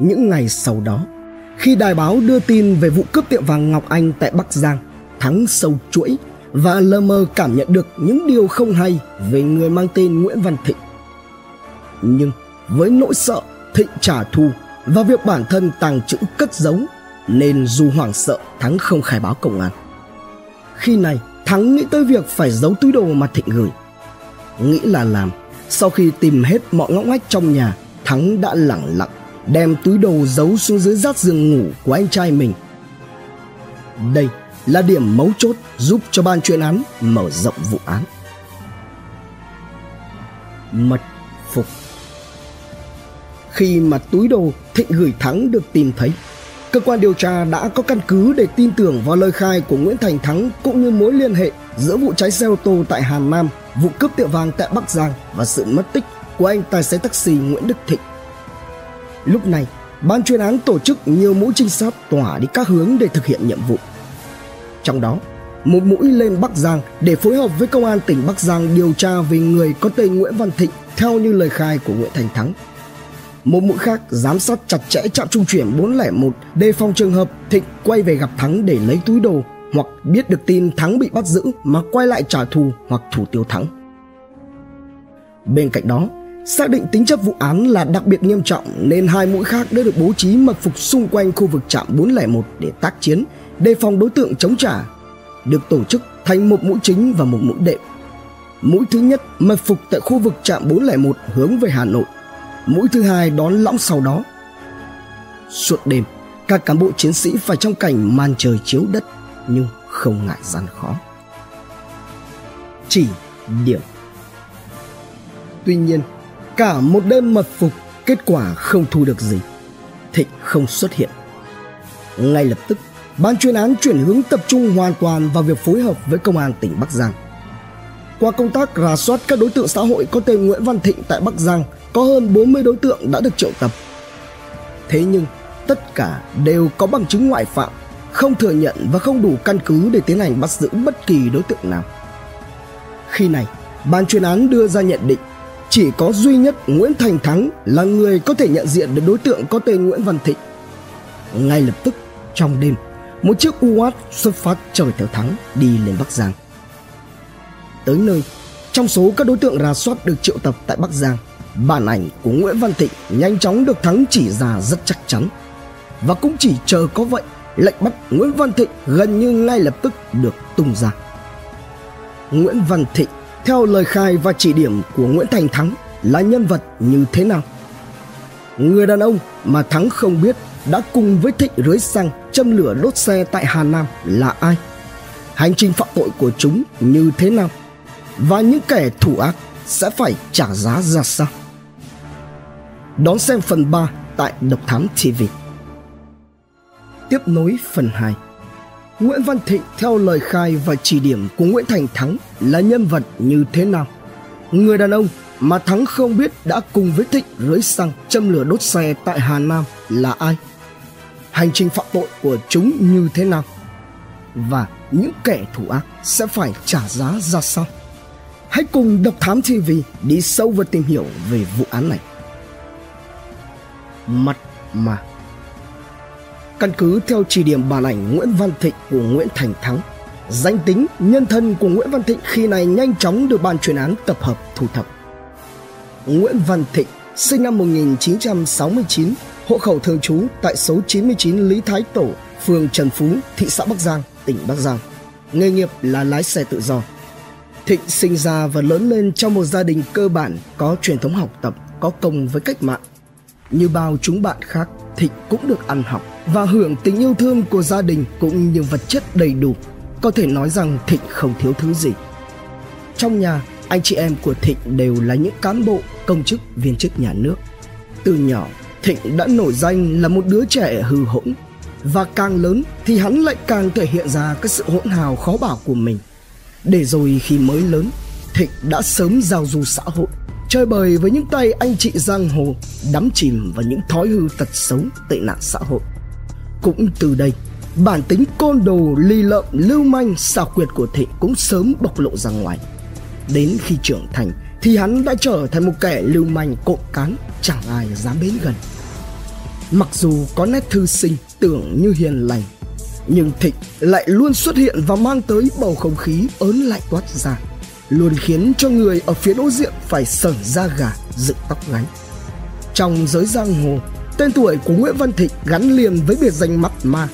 Những ngày sau đó, khi đài báo đưa tin về vụ cướp tiệm vàng Ngọc Anh tại Bắc Giang, Thắng sâu chuỗi và lờ mờ cảm nhận được những điều không hay về người mang tên Nguyễn Văn Thịnh. Nhưng với nỗi sợ Thịnh trả thù và việc bản thân tàng trữ cất giấu nên dù hoảng sợ Thắng không khai báo công an. Khi này Thắng nghĩ tới việc phải giấu túi đồ mà Thịnh gửi. Nghĩ là làm, sau khi tìm hết mọi ngõ ngách trong nhà, Thắng đã lẳng lặng đem túi đồ giấu xuống dưới rát giường ngủ của anh trai mình. Đây là điểm mấu chốt giúp cho ban chuyên án mở rộng vụ án. Mật phục Khi mà túi đồ Thịnh gửi Thắng được tìm thấy, cơ quan điều tra đã có căn cứ để tin tưởng vào lời khai của Nguyễn Thành Thắng cũng như mối liên hệ giữa vụ cháy xe ô tô tại Hà Nam, vụ cướp tiệm vàng tại Bắc Giang và sự mất tích của anh tài xế taxi Nguyễn Đức Thịnh. Lúc này, ban chuyên án tổ chức nhiều mũi trinh sát tỏa đi các hướng để thực hiện nhiệm vụ. Trong đó, một mũi lên Bắc Giang để phối hợp với công an tỉnh Bắc Giang điều tra về người có tên Nguyễn Văn Thịnh theo như lời khai của Nguyễn Thành Thắng. Một mũi khác giám sát chặt chẽ trạm trung chuyển 401 đề phòng trường hợp Thịnh quay về gặp Thắng để lấy túi đồ hoặc biết được tin Thắng bị bắt giữ mà quay lại trả thù hoặc thủ tiêu Thắng. Bên cạnh đó, xác định tính chất vụ án là đặc biệt nghiêm trọng nên hai mũi khác đã được bố trí mật phục xung quanh khu vực trạm 401 để tác chiến, đề phòng đối tượng chống trả, được tổ chức thành một mũi chính và một mũi đệm. Mũi thứ nhất mật phục tại khu vực trạm 401 hướng về Hà Nội. Mũi thứ hai đón lõng sau đó. Suốt đêm, các cán bộ chiến sĩ phải trong cảnh màn trời chiếu đất nhưng không ngại gian khó. Chỉ điểm Tuy nhiên, cả một đêm mật phục kết quả không thu được gì thịnh không xuất hiện ngay lập tức ban chuyên án chuyển hướng tập trung hoàn toàn vào việc phối hợp với công an tỉnh bắc giang qua công tác rà soát các đối tượng xã hội có tên Nguyễn Văn Thịnh tại Bắc Giang, có hơn 40 đối tượng đã được triệu tập. Thế nhưng, tất cả đều có bằng chứng ngoại phạm, không thừa nhận và không đủ căn cứ để tiến hành bắt giữ bất kỳ đối tượng nào. Khi này, ban chuyên án đưa ra nhận định chỉ có duy nhất Nguyễn Thành Thắng là người có thể nhận diện được đối tượng có tên Nguyễn Văn Thịnh. Ngay lập tức, trong đêm, một chiếc UAT xuất phát chở theo Thắng đi lên Bắc Giang. Tới nơi, trong số các đối tượng rà soát được triệu tập tại Bắc Giang, bản ảnh của Nguyễn Văn Thịnh nhanh chóng được Thắng chỉ ra rất chắc chắn. Và cũng chỉ chờ có vậy, lệnh bắt Nguyễn Văn Thịnh gần như ngay lập tức được tung ra. Nguyễn Văn Thịnh theo lời khai và chỉ điểm của Nguyễn Thành Thắng là nhân vật như thế nào? Người đàn ông mà Thắng không biết đã cùng với Thịnh rưới xăng châm lửa đốt xe tại Hà Nam là ai? Hành trình phạm tội của chúng như thế nào? Và những kẻ thủ ác sẽ phải trả giá ra sao? Đón xem phần 3 tại Độc Thám TV. Tiếp nối phần 2 Nguyễn Văn Thịnh theo lời khai và chỉ điểm của Nguyễn Thành Thắng là nhân vật như thế nào? Người đàn ông mà Thắng không biết đã cùng với Thịnh rưới xăng châm lửa đốt xe tại Hà Nam là ai? Hành trình phạm tội của chúng như thế nào? Và những kẻ thủ ác sẽ phải trả giá ra sao? Hãy cùng Độc Thám TV đi sâu vào tìm hiểu về vụ án này. Mặt mà Căn cứ theo chỉ điểm bản ảnh Nguyễn Văn Thịnh của Nguyễn Thành Thắng, danh tính, nhân thân của Nguyễn Văn Thịnh khi này nhanh chóng được ban chuyên án tập hợp thu thập. Nguyễn Văn Thịnh sinh năm 1969, hộ khẩu thường trú tại số 99 Lý Thái Tổ, phường Trần Phú, thị xã Bắc Giang, tỉnh Bắc Giang. Nghề nghiệp là lái xe tự do. Thịnh sinh ra và lớn lên trong một gia đình cơ bản có truyền thống học tập, có công với cách mạng. Như bao chúng bạn khác, Thịnh cũng được ăn học và hưởng tình yêu thương của gia đình cũng như vật chất đầy đủ. Có thể nói rằng Thịnh không thiếu thứ gì. Trong nhà, anh chị em của Thịnh đều là những cán bộ, công chức, viên chức nhà nước. Từ nhỏ, Thịnh đã nổi danh là một đứa trẻ hư hỗn và càng lớn thì hắn lại càng thể hiện ra cái sự hỗn hào khó bảo của mình. Để rồi khi mới lớn, Thịnh đã sớm giao du xã hội chơi bời với những tay anh chị giang hồ đắm chìm vào những thói hư tật xấu tệ nạn xã hội cũng từ đây bản tính côn đồ, ly lợm, lưu manh, xảo quyệt của Thịnh cũng sớm bộc lộ ra ngoài. Đến khi trưởng thành thì hắn đã trở thành một kẻ lưu manh cộng cán, chẳng ai dám đến gần. Mặc dù có nét thư sinh tưởng như hiền lành, nhưng Thịnh lại luôn xuất hiện và mang tới bầu không khí ớn lạnh toát ra, luôn khiến cho người ở phía đối diện phải sởn da gà, dựng tóc gáy. Trong giới giang hồ, tên tuổi của Nguyễn Văn Thịnh gắn liền với biệt danh mắt ma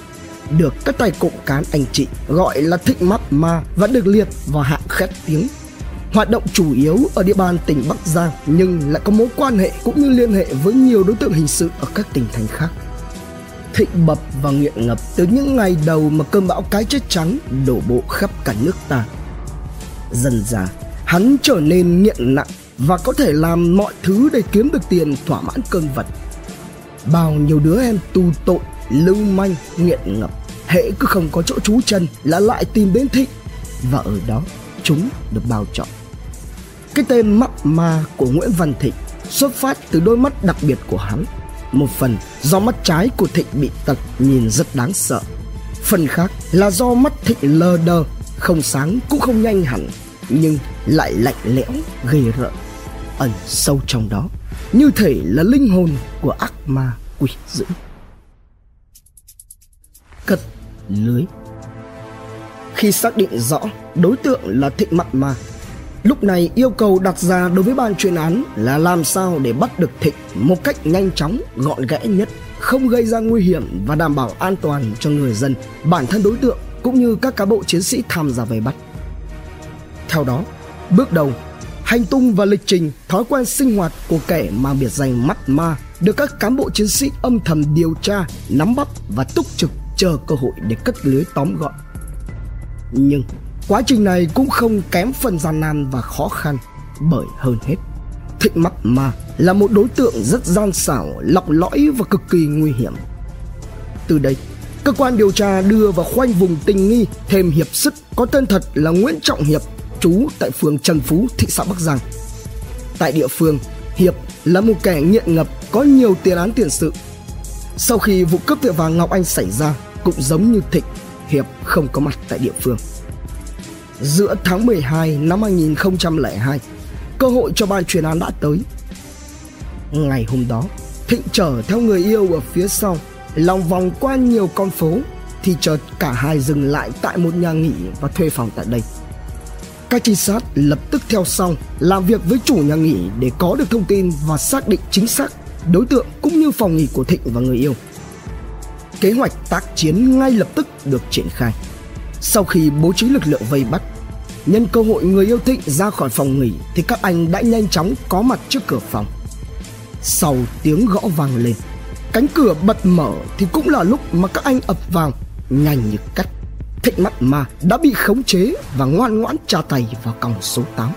được các tay cộng cán anh chị gọi là thịnh mắt ma và được liệt vào hạng khét tiếng hoạt động chủ yếu ở địa bàn tỉnh Bắc Giang nhưng lại có mối quan hệ cũng như liên hệ với nhiều đối tượng hình sự ở các tỉnh thành khác. Thịnh bập và nghiện ngập từ những ngày đầu mà cơn bão cái chết trắng đổ bộ khắp cả nước ta. Dần dà, hắn trở nên nghiện nặng và có thể làm mọi thứ để kiếm được tiền thỏa mãn cơn vật. Bao nhiêu đứa em tu tội, lưu manh, nghiện ngập, hễ cứ không có chỗ trú chân là lại tìm đến Thịnh và ở đó chúng được bao chọn. Cái tên mắc ma của Nguyễn Văn Thịnh xuất phát từ đôi mắt đặc biệt của hắn. Một phần do mắt trái của Thịnh bị tật nhìn rất đáng sợ. Phần khác là do mắt Thịnh lờ đờ, không sáng cũng không nhanh hẳn, nhưng lại lạnh lẽo, ghê rợn. Ẩn sâu trong đó, như thể là linh hồn của ác ma quỷ dữ. Cất lưới Khi xác định rõ đối tượng là Thịnh mặt Ma Lúc này yêu cầu đặt ra đối với ban chuyên án là làm sao để bắt được Thịnh một cách nhanh chóng, gọn gẽ nhất, không gây ra nguy hiểm và đảm bảo an toàn cho người dân, bản thân đối tượng cũng như các cán bộ chiến sĩ tham gia vây bắt. Theo đó, bước đầu, hành tung và lịch trình, thói quen sinh hoạt của kẻ mang biệt danh mắt ma được các cán bộ chiến sĩ âm thầm điều tra, nắm bắt và túc trực chờ cơ hội để cất lưới tóm gọn. Nhưng Quá trình này cũng không kém phần gian nan và khó khăn bởi hơn hết Thịnh mắt Ma là một đối tượng rất gian xảo, lọc lõi và cực kỳ nguy hiểm. Từ đây, cơ quan điều tra đưa vào khoanh vùng tình nghi thêm hiệp sức có tên thật là Nguyễn Trọng Hiệp, trú tại phường Trần Phú, thị xã Bắc Giang. Tại địa phương, Hiệp là một kẻ nghiện ngập có nhiều tiền án tiền sự. Sau khi vụ cướp tiệm vàng Ngọc Anh xảy ra, cũng giống như Thịnh, Hiệp không có mặt tại địa phương giữa tháng 12 năm 2002, cơ hội cho ban chuyên án đã tới. Ngày hôm đó, Thịnh chở theo người yêu ở phía sau, lòng vòng qua nhiều con phố thì chợt cả hai dừng lại tại một nhà nghỉ và thuê phòng tại đây. Các trinh sát lập tức theo sau làm việc với chủ nhà nghỉ để có được thông tin và xác định chính xác đối tượng cũng như phòng nghỉ của Thịnh và người yêu. Kế hoạch tác chiến ngay lập tức được triển khai. Sau khi bố trí lực lượng vây bắt, nhân cơ hội người yêu Thịnh ra khỏi phòng nghỉ thì các anh đã nhanh chóng có mặt trước cửa phòng. Sau tiếng gõ vang lên, cánh cửa bật mở thì cũng là lúc mà các anh ập vào nhanh như cắt. Thịnh mắt ma đã bị khống chế và ngoan ngoãn tra tay vào còng số 8.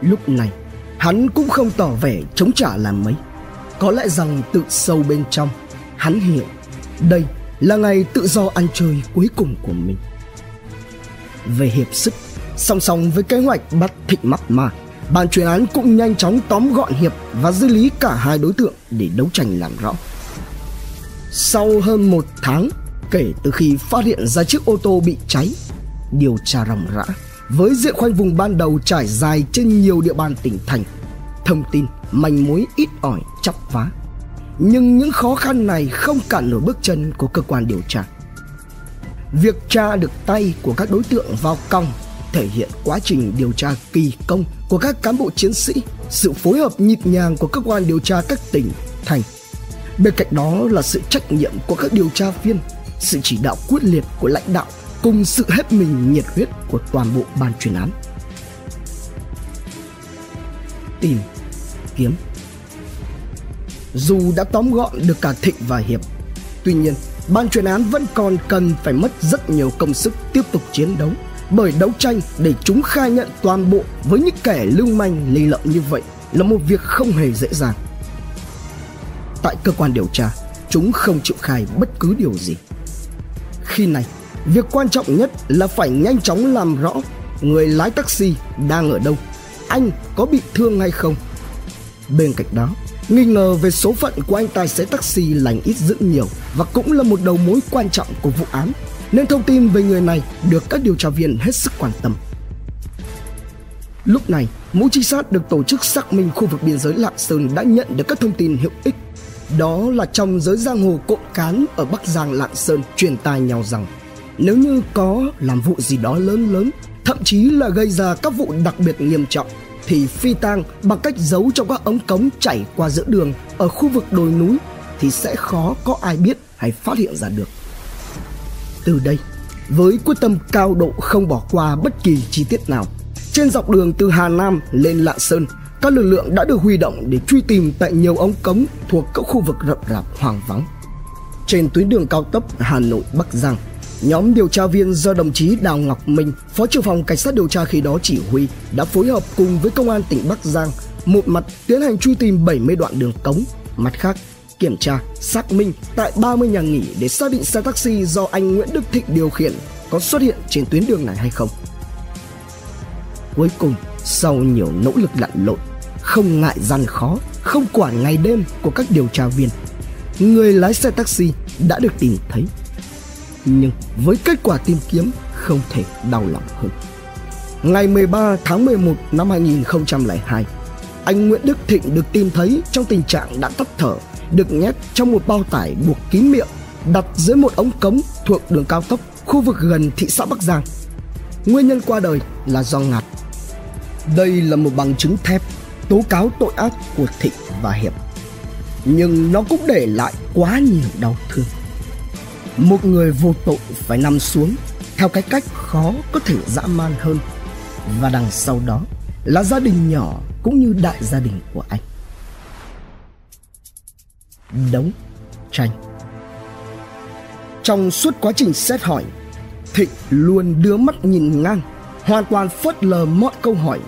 Lúc này, hắn cũng không tỏ vẻ chống trả làm mấy. Có lẽ rằng tự sâu bên trong, hắn hiểu đây là ngày tự do ăn chơi cuối cùng của mình. Về hiệp sức, song song với kế hoạch bắt Thịnh Mắt Ma, ban chuyên án cũng nhanh chóng tóm gọn Hiệp và di lý cả hai đối tượng để đấu tranh làm rõ. Sau hơn một tháng kể từ khi phát hiện ra chiếc ô tô bị cháy, điều tra ròng rã với diện khoanh vùng ban đầu trải dài trên nhiều địa bàn tỉnh thành, thông tin manh mối ít ỏi chắp vá nhưng những khó khăn này không cản nổi bước chân của cơ quan điều tra. Việc tra được tay của các đối tượng vào còng thể hiện quá trình điều tra kỳ công của các cán bộ chiến sĩ, sự phối hợp nhịp nhàng của cơ quan điều tra các tỉnh, thành. Bên cạnh đó là sự trách nhiệm của các điều tra viên, sự chỉ đạo quyết liệt của lãnh đạo cùng sự hết mình nhiệt huyết của toàn bộ ban chuyên án. Tìm, kiếm, dù đã tóm gọn được cả Thịnh và Hiệp. Tuy nhiên, ban chuyên án vẫn còn cần phải mất rất nhiều công sức tiếp tục chiến đấu bởi đấu tranh để chúng khai nhận toàn bộ với những kẻ lưu manh lì lợm như vậy là một việc không hề dễ dàng. Tại cơ quan điều tra, chúng không chịu khai bất cứ điều gì. Khi này, việc quan trọng nhất là phải nhanh chóng làm rõ người lái taxi đang ở đâu, anh có bị thương hay không. Bên cạnh đó, Nghi ngờ về số phận của anh tài xế taxi lành ít dữ nhiều và cũng là một đầu mối quan trọng của vụ án, nên thông tin về người này được các điều tra viên hết sức quan tâm. Lúc này, mũi trinh sát được tổ chức xác minh khu vực biên giới Lạng Sơn đã nhận được các thông tin hữu ích. Đó là trong giới giang hồ cộng cán ở Bắc Giang Lạng Sơn truyền tai nhau rằng nếu như có làm vụ gì đó lớn lớn, thậm chí là gây ra các vụ đặc biệt nghiêm trọng thì phi tang bằng cách giấu trong các ống cống chảy qua giữa đường ở khu vực đồi núi thì sẽ khó có ai biết hay phát hiện ra được. Từ đây, với quyết tâm cao độ không bỏ qua bất kỳ chi tiết nào, trên dọc đường từ Hà Nam lên Lạng Sơn, các lực lượng đã được huy động để truy tìm tại nhiều ống cống thuộc các khu vực rậm rạp hoang vắng. Trên tuyến đường cao tốc Hà Nội Bắc Giang, Nhóm điều tra viên do đồng chí Đào Ngọc Minh, Phó trưởng phòng Cảnh sát điều tra khi đó chỉ huy, đã phối hợp cùng với Công an tỉnh Bắc Giang một mặt tiến hành truy tìm 70 đoạn đường cống, mặt khác kiểm tra, xác minh tại 30 nhà nghỉ để xác định xe taxi do anh Nguyễn Đức Thịnh điều khiển có xuất hiện trên tuyến đường này hay không. Cuối cùng, sau nhiều nỗ lực lặn lội, không ngại gian khó, không quản ngày đêm của các điều tra viên, người lái xe taxi đã được tìm thấy nhưng với kết quả tìm kiếm không thể đau lòng hơn. Ngày 13 tháng 11 năm 2002, anh Nguyễn Đức Thịnh được tìm thấy trong tình trạng đã tắt thở, được nhét trong một bao tải buộc kín miệng, đặt dưới một ống cống thuộc đường cao tốc khu vực gần thị xã Bắc Giang. Nguyên nhân qua đời là do ngạt. Đây là một bằng chứng thép tố cáo tội ác của Thịnh và Hiệp. Nhưng nó cũng để lại quá nhiều đau thương một người vô tội phải nằm xuống theo cái cách khó có thể dã man hơn và đằng sau đó là gia đình nhỏ cũng như đại gia đình của anh đấu tranh. Trong suốt quá trình xét hỏi, thịnh luôn đưa mắt nhìn ngang, hoàn toàn phớt lờ mọi câu hỏi,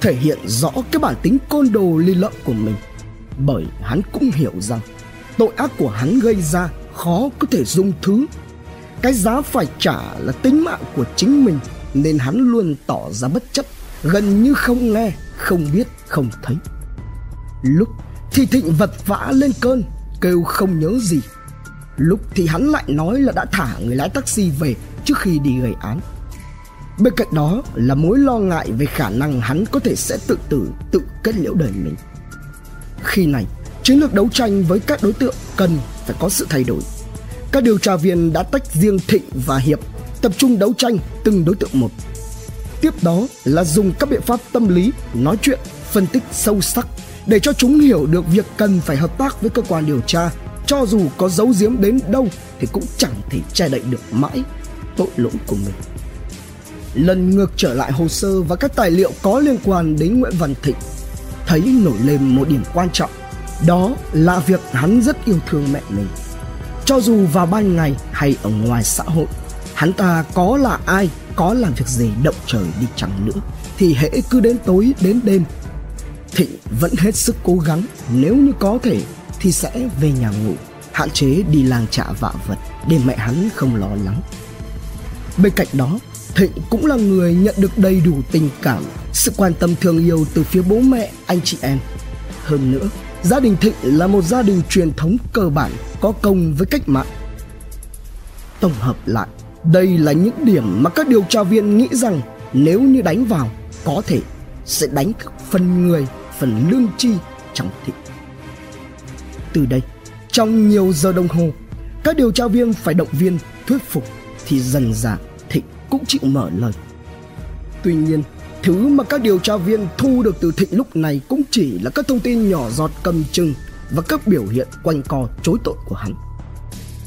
thể hiện rõ cái bản tính côn đồ ly lợm của mình. Bởi hắn cũng hiểu rằng, tội ác của hắn gây ra khó có thể dung thứ. Cái giá phải trả là tính mạng của chính mình, nên hắn luôn tỏ ra bất chấp, gần như không nghe, không biết, không thấy. Lúc thì thịnh vật vã lên cơn kêu không nhớ gì. Lúc thì hắn lại nói là đã thả người lái taxi về trước khi đi gây án. Bên cạnh đó là mối lo ngại về khả năng hắn có thể sẽ tự tử tự kết liễu đời mình. Khi này chiến lược đấu tranh với các đối tượng cần phải có sự thay đổi. Các điều tra viên đã tách riêng Thịnh và Hiệp, tập trung đấu tranh từng đối tượng một. Tiếp đó là dùng các biện pháp tâm lý, nói chuyện, phân tích sâu sắc để cho chúng hiểu được việc cần phải hợp tác với cơ quan điều tra, cho dù có giấu giếm đến đâu thì cũng chẳng thể che đậy được mãi tội lỗi của mình. Lần ngược trở lại hồ sơ và các tài liệu có liên quan đến Nguyễn Văn Thịnh, thấy nổi lên một điểm quan trọng, đó là việc hắn rất yêu thương mẹ mình. Cho dù vào ban ngày hay ở ngoài xã hội hắn ta có là ai có làm việc gì động trời đi chẳng nữa thì hễ cứ đến tối đến đêm thịnh vẫn hết sức cố gắng nếu như có thể thì sẽ về nhà ngủ hạn chế đi lang chạ vạ vật để mẹ hắn không lo lắng. Bên cạnh đó thịnh cũng là người nhận được đầy đủ tình cảm sự quan tâm thương yêu từ phía bố mẹ anh chị em. Hơn nữa gia đình Thịnh là một gia đình truyền thống cơ bản có công với cách mạng. Tổng hợp lại, đây là những điểm mà các điều tra viên nghĩ rằng nếu như đánh vào có thể sẽ đánh thức phần người, phần lương chi trong Thịnh. Từ đây, trong nhiều giờ đồng hồ, các điều tra viên phải động viên, thuyết phục thì dần dà Thịnh cũng chịu mở lời. Tuy nhiên, Thứ mà các điều tra viên thu được từ Thịnh lúc này cũng chỉ là các thông tin nhỏ giọt cầm chừng và các biểu hiện quanh co chối tội của hắn.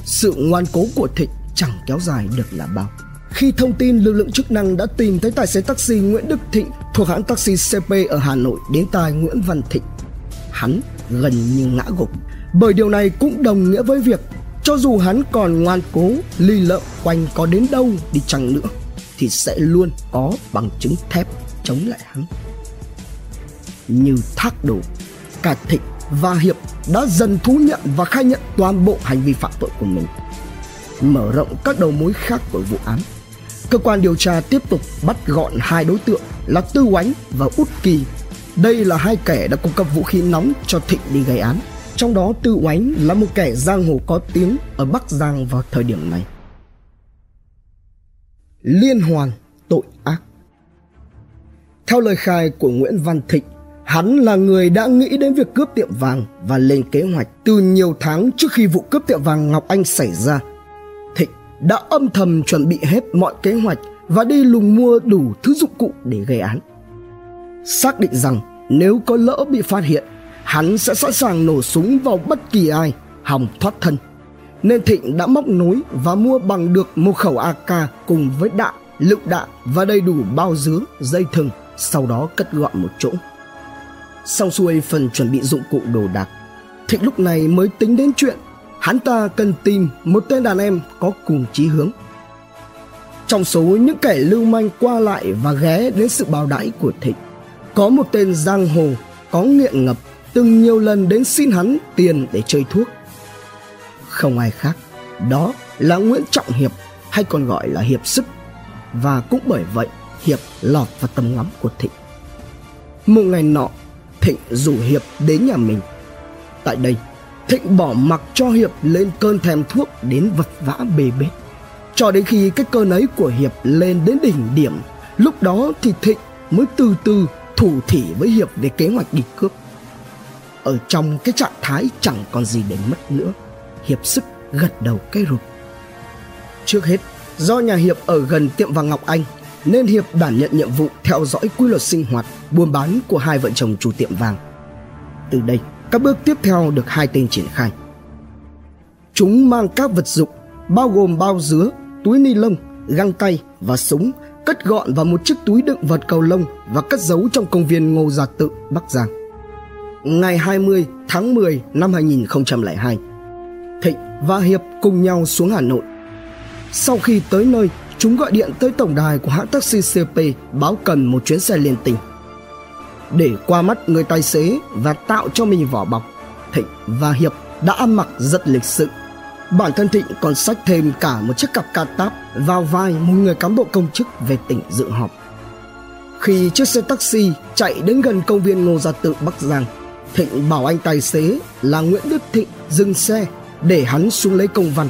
Sự ngoan cố của Thịnh chẳng kéo dài được là bao. Khi thông tin lực lượng chức năng đã tìm thấy tài xế taxi Nguyễn Đức Thịnh thuộc hãng taxi CP ở Hà Nội đến tai Nguyễn Văn Thịnh, hắn gần như ngã gục. Bởi điều này cũng đồng nghĩa với việc cho dù hắn còn ngoan cố ly lợm quanh có đến đâu đi chăng nữa thì sẽ luôn có bằng chứng thép chống lại hắn như thác đổ cả thịnh và hiệp đã dần thú nhận và khai nhận toàn bộ hành vi phạm tội của mình mở rộng các đầu mối khác của vụ án cơ quan điều tra tiếp tục bắt gọn hai đối tượng là tư oánh và út kỳ Đây là hai kẻ đã cung cấp vũ khí nóng cho Thịnh đi gây án. Trong đó Tư Oánh là một kẻ giang hồ có tiếng ở Bắc Giang vào thời điểm này. Liên hoàn tội ác Theo lời khai của Nguyễn Văn Thịnh, hắn là người đã nghĩ đến việc cướp tiệm vàng và lên kế hoạch từ nhiều tháng trước khi vụ cướp tiệm vàng Ngọc Anh xảy ra. Đã âm thầm chuẩn bị hết mọi kế hoạch và đi lùng mua đủ thứ dụng cụ để gây án. Xác định rằng nếu có lỡ bị phát hiện, hắn sẽ sẵn sàng nổ súng vào bất kỳ ai hòng thoát thân. Nên Thịnh đã móc nối và mua bằng được một khẩu AK cùng với đạn, lựu đạn và đầy đủ bao dứa, dây thừng, sau đó cất gọn một chỗ. Xong xuôi phần chuẩn bị dụng cụ đồ đạc, Thịnh lúc này mới tính đến chuyện hắn ta cần tìm một tên đàn em có cùng chí hướng. Trong số những kẻ lưu manh qua lại và ghé đến sự bao đãi của Thịnh, có một tên giang hồ có nghiện ngập từng nhiều lần đến xin hắn tiền để chơi thuốc. Không ai khác, đó là Nguyễn Trọng Hiệp hay còn gọi là Hiệp Sức và cũng bởi vậy Hiệp lọt vào tầm ngắm của Thịnh. Một ngày nọ, Thịnh rủ Hiệp đến nhà mình. Tại đây, Thịnh bỏ mặc cho Hiệp lên cơn thèm thuốc đến vật vã bề bết. Cho đến khi cái cơn ấy của Hiệp lên đến đỉnh điểm, lúc đó thì Thịnh mới từ từ thủ thỉ với Hiệp về kế hoạch đi cướp. Ở trong cái trạng thái chẳng còn gì để mất nữa, Hiệp sức gật đầu cây rụt. Trước hết, do nhà Hiệp ở gần tiệm vàng Ngọc Anh, nên Hiệp đảm nhận nhiệm vụ theo dõi quy luật sinh hoạt, buôn bán của hai vợ chồng chủ tiệm vàng. Từ đây, các bước tiếp theo được hai tên triển khai. Chúng mang các vật dụng bao gồm bao dứa, túi ni lông, găng tay và súng cất gọn vào một chiếc túi đựng vật cầu lông và cất giấu trong công viên Ngô Gia Tự, Bắc Giang. Ngày 20 tháng 10 năm 2002, Thịnh và Hiệp cùng nhau xuống Hà Nội. Sau khi tới nơi, chúng gọi điện tới tổng đài của hãng taxi CP báo cần một chuyến xe liên tỉnh. Để qua mắt người tài xế và tạo cho mình vỏ bọc, Thịnh và Hiệp đã ăn mặc rất lịch sự Bản thân Thịnh còn xách thêm cả một chiếc cặp ca táp vào vai một người cán bộ công chức về tỉnh dự họp. Khi chiếc xe taxi chạy đến gần công viên Ngô Gia Tự Bắc Giang, Thịnh bảo anh tài xế là Nguyễn Đức Thịnh dừng xe để hắn xuống lấy công văn.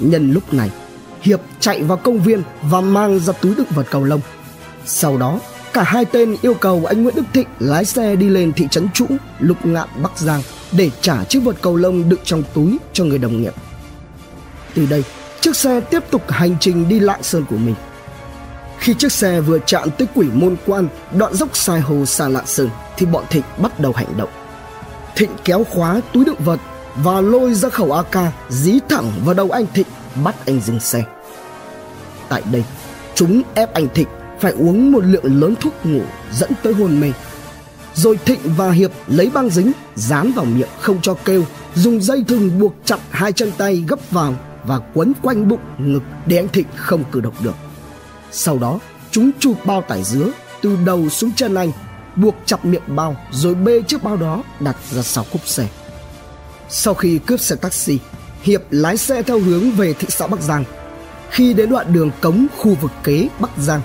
Nhân lúc này, Hiệp chạy vào công viên và mang ra túi đựng vật cầu lông. Sau đó, cả hai tên yêu cầu anh Nguyễn Đức Thịnh lái xe đi lên thị trấn Trũ, Lục Ngạn, Bắc Giang để trả chiếc vật cầu lông đựng trong túi cho người đồng nghiệp. Từ đây, chiếc xe tiếp tục hành trình đi Lạng Sơn của mình. Khi chiếc xe vừa chạm tới quỷ môn quan đoạn dốc sai hồ xa Lạng Sơn thì bọn Thịnh bắt đầu hành động. Thịnh kéo khóa túi đựng vật và lôi ra khẩu AK dí thẳng vào đầu anh Thịnh bắt anh dừng xe. Tại đây, chúng ép anh Thịnh phải uống một lượng lớn thuốc ngủ dẫn tới hôn mê. Rồi Thịnh và Hiệp lấy băng dính, dán vào miệng không cho kêu, dùng dây thừng buộc chặt hai chân tay gấp vào và quấn quanh bụng, ngực để anh Thịnh không cử động được. Sau đó, chúng chụp bao tải dứa từ đầu xuống chân anh, buộc chặt miệng bao rồi bê chiếc bao đó đặt ra sau khúc xe. Sau khi cướp xe taxi, hiệp lái xe theo hướng về thị xã bắc giang. Khi đến đoạn đường cống khu vực kế bắc giang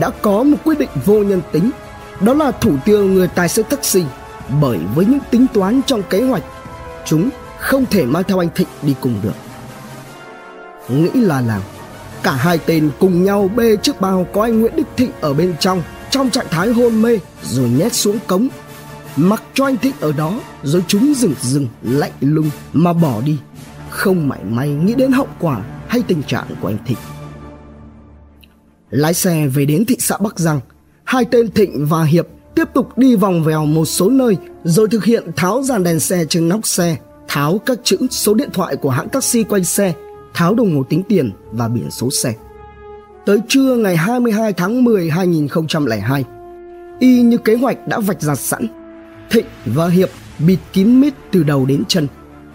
đã có một quyết định vô nhân tính đó là thủ tiêu người tài xế taxi bởi với những tính toán trong kế hoạch chúng không thể mang theo anh Thịnh đi cùng được. Nghĩ là làm, cả hai tên cùng nhau bê chiếc bao có anh Nguyễn Đức Thịnh ở bên trong trong trạng thái hôn mê rồi nhét xuống cống mặc cho anh Thịnh ở đó rồi chúng dừng dừng lạnh lùng mà bỏ đi không mảy may nghĩ đến hậu quả hay tình trạng của anh Thịnh. Lái xe về đến thị xã Bắc Giang hai tên Thịnh và Hiệp tiếp tục đi vòng vèo một số nơi rồi thực hiện tháo dàn đèn xe trên nóc xe, tháo các chữ số điện thoại của hãng taxi quanh xe, tháo đồng hồ tính tiền và biển số xe. Tới trưa ngày 22 tháng 10 2002, y như kế hoạch đã vạch ra sẵn, Thịnh và Hiệp bịt kín mít từ đầu đến chân,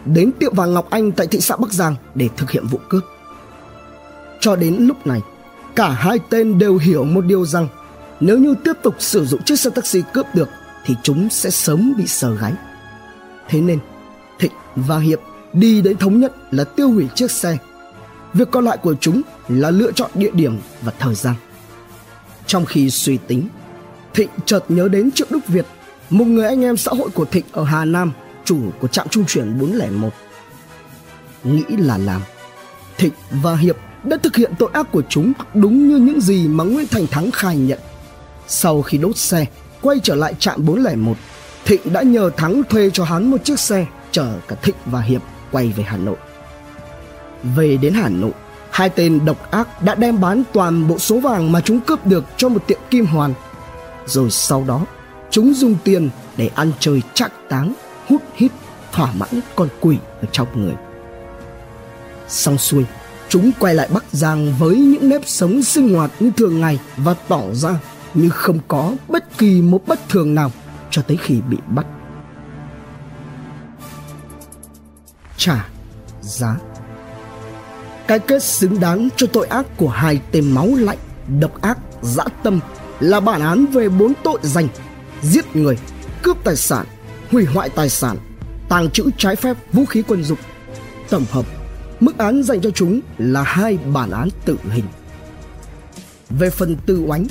đến tiệm vàng Ngọc Anh tại thị xã Bắc Giang để thực hiện vụ cướp. Cho đến lúc này, cả hai tên đều hiểu một điều rằng nếu như tiếp tục sử dụng chiếc xe taxi cướp được thì chúng sẽ sớm bị sờ gáy. Thế nên, Thịnh và Hiệp đi đến thống nhất là tiêu hủy chiếc xe. Việc còn lại của chúng là lựa chọn địa điểm và thời gian. Trong khi suy tính, Thịnh chợt nhớ đến Triệu Đức Việt, một người anh em xã hội của Thịnh ở Hà Nam, chủ của trạm trung chuyển 401. Nghĩ là làm. Thịnh và Hiệp đã thực hiện tội ác của chúng đúng như những gì mà Nguyễn Thành Thắng khai nhận. Sau khi đốt xe, quay trở lại trạm 401, Thịnh đã nhờ Thắng thuê cho hắn một chiếc xe chở cả Thịnh và Hiệp quay về Hà Nội. Về đến Hà Nội, hai tên độc ác đã đem bán toàn bộ số vàng mà chúng cướp được cho một tiệm kim hoàn. Rồi sau đó, chúng dùng tiền để ăn chơi trác táng, hút hít, thỏa mãn con quỷ ở trong người. Xong xuôi, chúng quay lại Bắc Giang với những nếp sống sinh hoạt như thường ngày và tỏ ra như không có bất kỳ một bất thường nào cho tới khi bị bắt. Trả giá cái kết xứng đáng cho tội ác của hai tên máu lạnh, độc ác, dã tâm là bản án về bốn tội danh giết người, cướp tài sản, hủy hoại tài sản, tàng trữ trái phép vũ khí quân dụng. Tổng hợp, mức án dành cho chúng là hai bản án tử hình. Về phần tư oánh,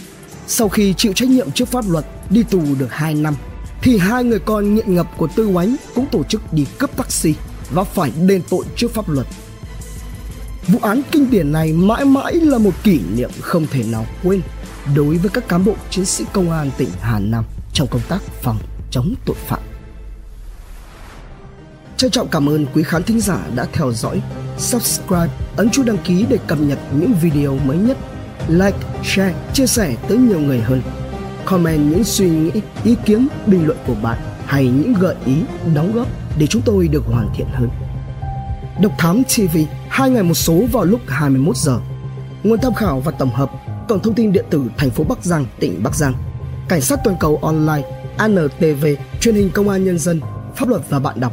sau khi chịu trách nhiệm trước pháp luật đi tù được 2 năm, thì hai người con nghiện ngập của tư oánh cũng tổ chức đi cướp taxi và phải đền tội trước pháp luật Vụ án kinh điển này mãi mãi là một kỷ niệm không thể nào quên đối với các cán bộ chiến sĩ công an tỉnh Hà Nam trong công tác phòng chống tội phạm. Trân trọng cảm ơn quý khán thính giả đã theo dõi, subscribe, ấn chuông đăng ký để cập nhật những video mới nhất, like, share, chia sẻ tới nhiều người hơn. Comment những suy nghĩ, ý kiến, bình luận của bạn hay những gợi ý, đóng góp để chúng tôi được hoàn thiện hơn. Độc Thám TV hai ngày một số vào lúc 21 giờ. Nguồn tham khảo và tổng hợp cổng thông tin điện tử thành phố Bắc Giang, tỉnh Bắc Giang. Cảnh sát toàn cầu online, ANTV, truyền hình công an nhân dân, pháp luật và bạn đọc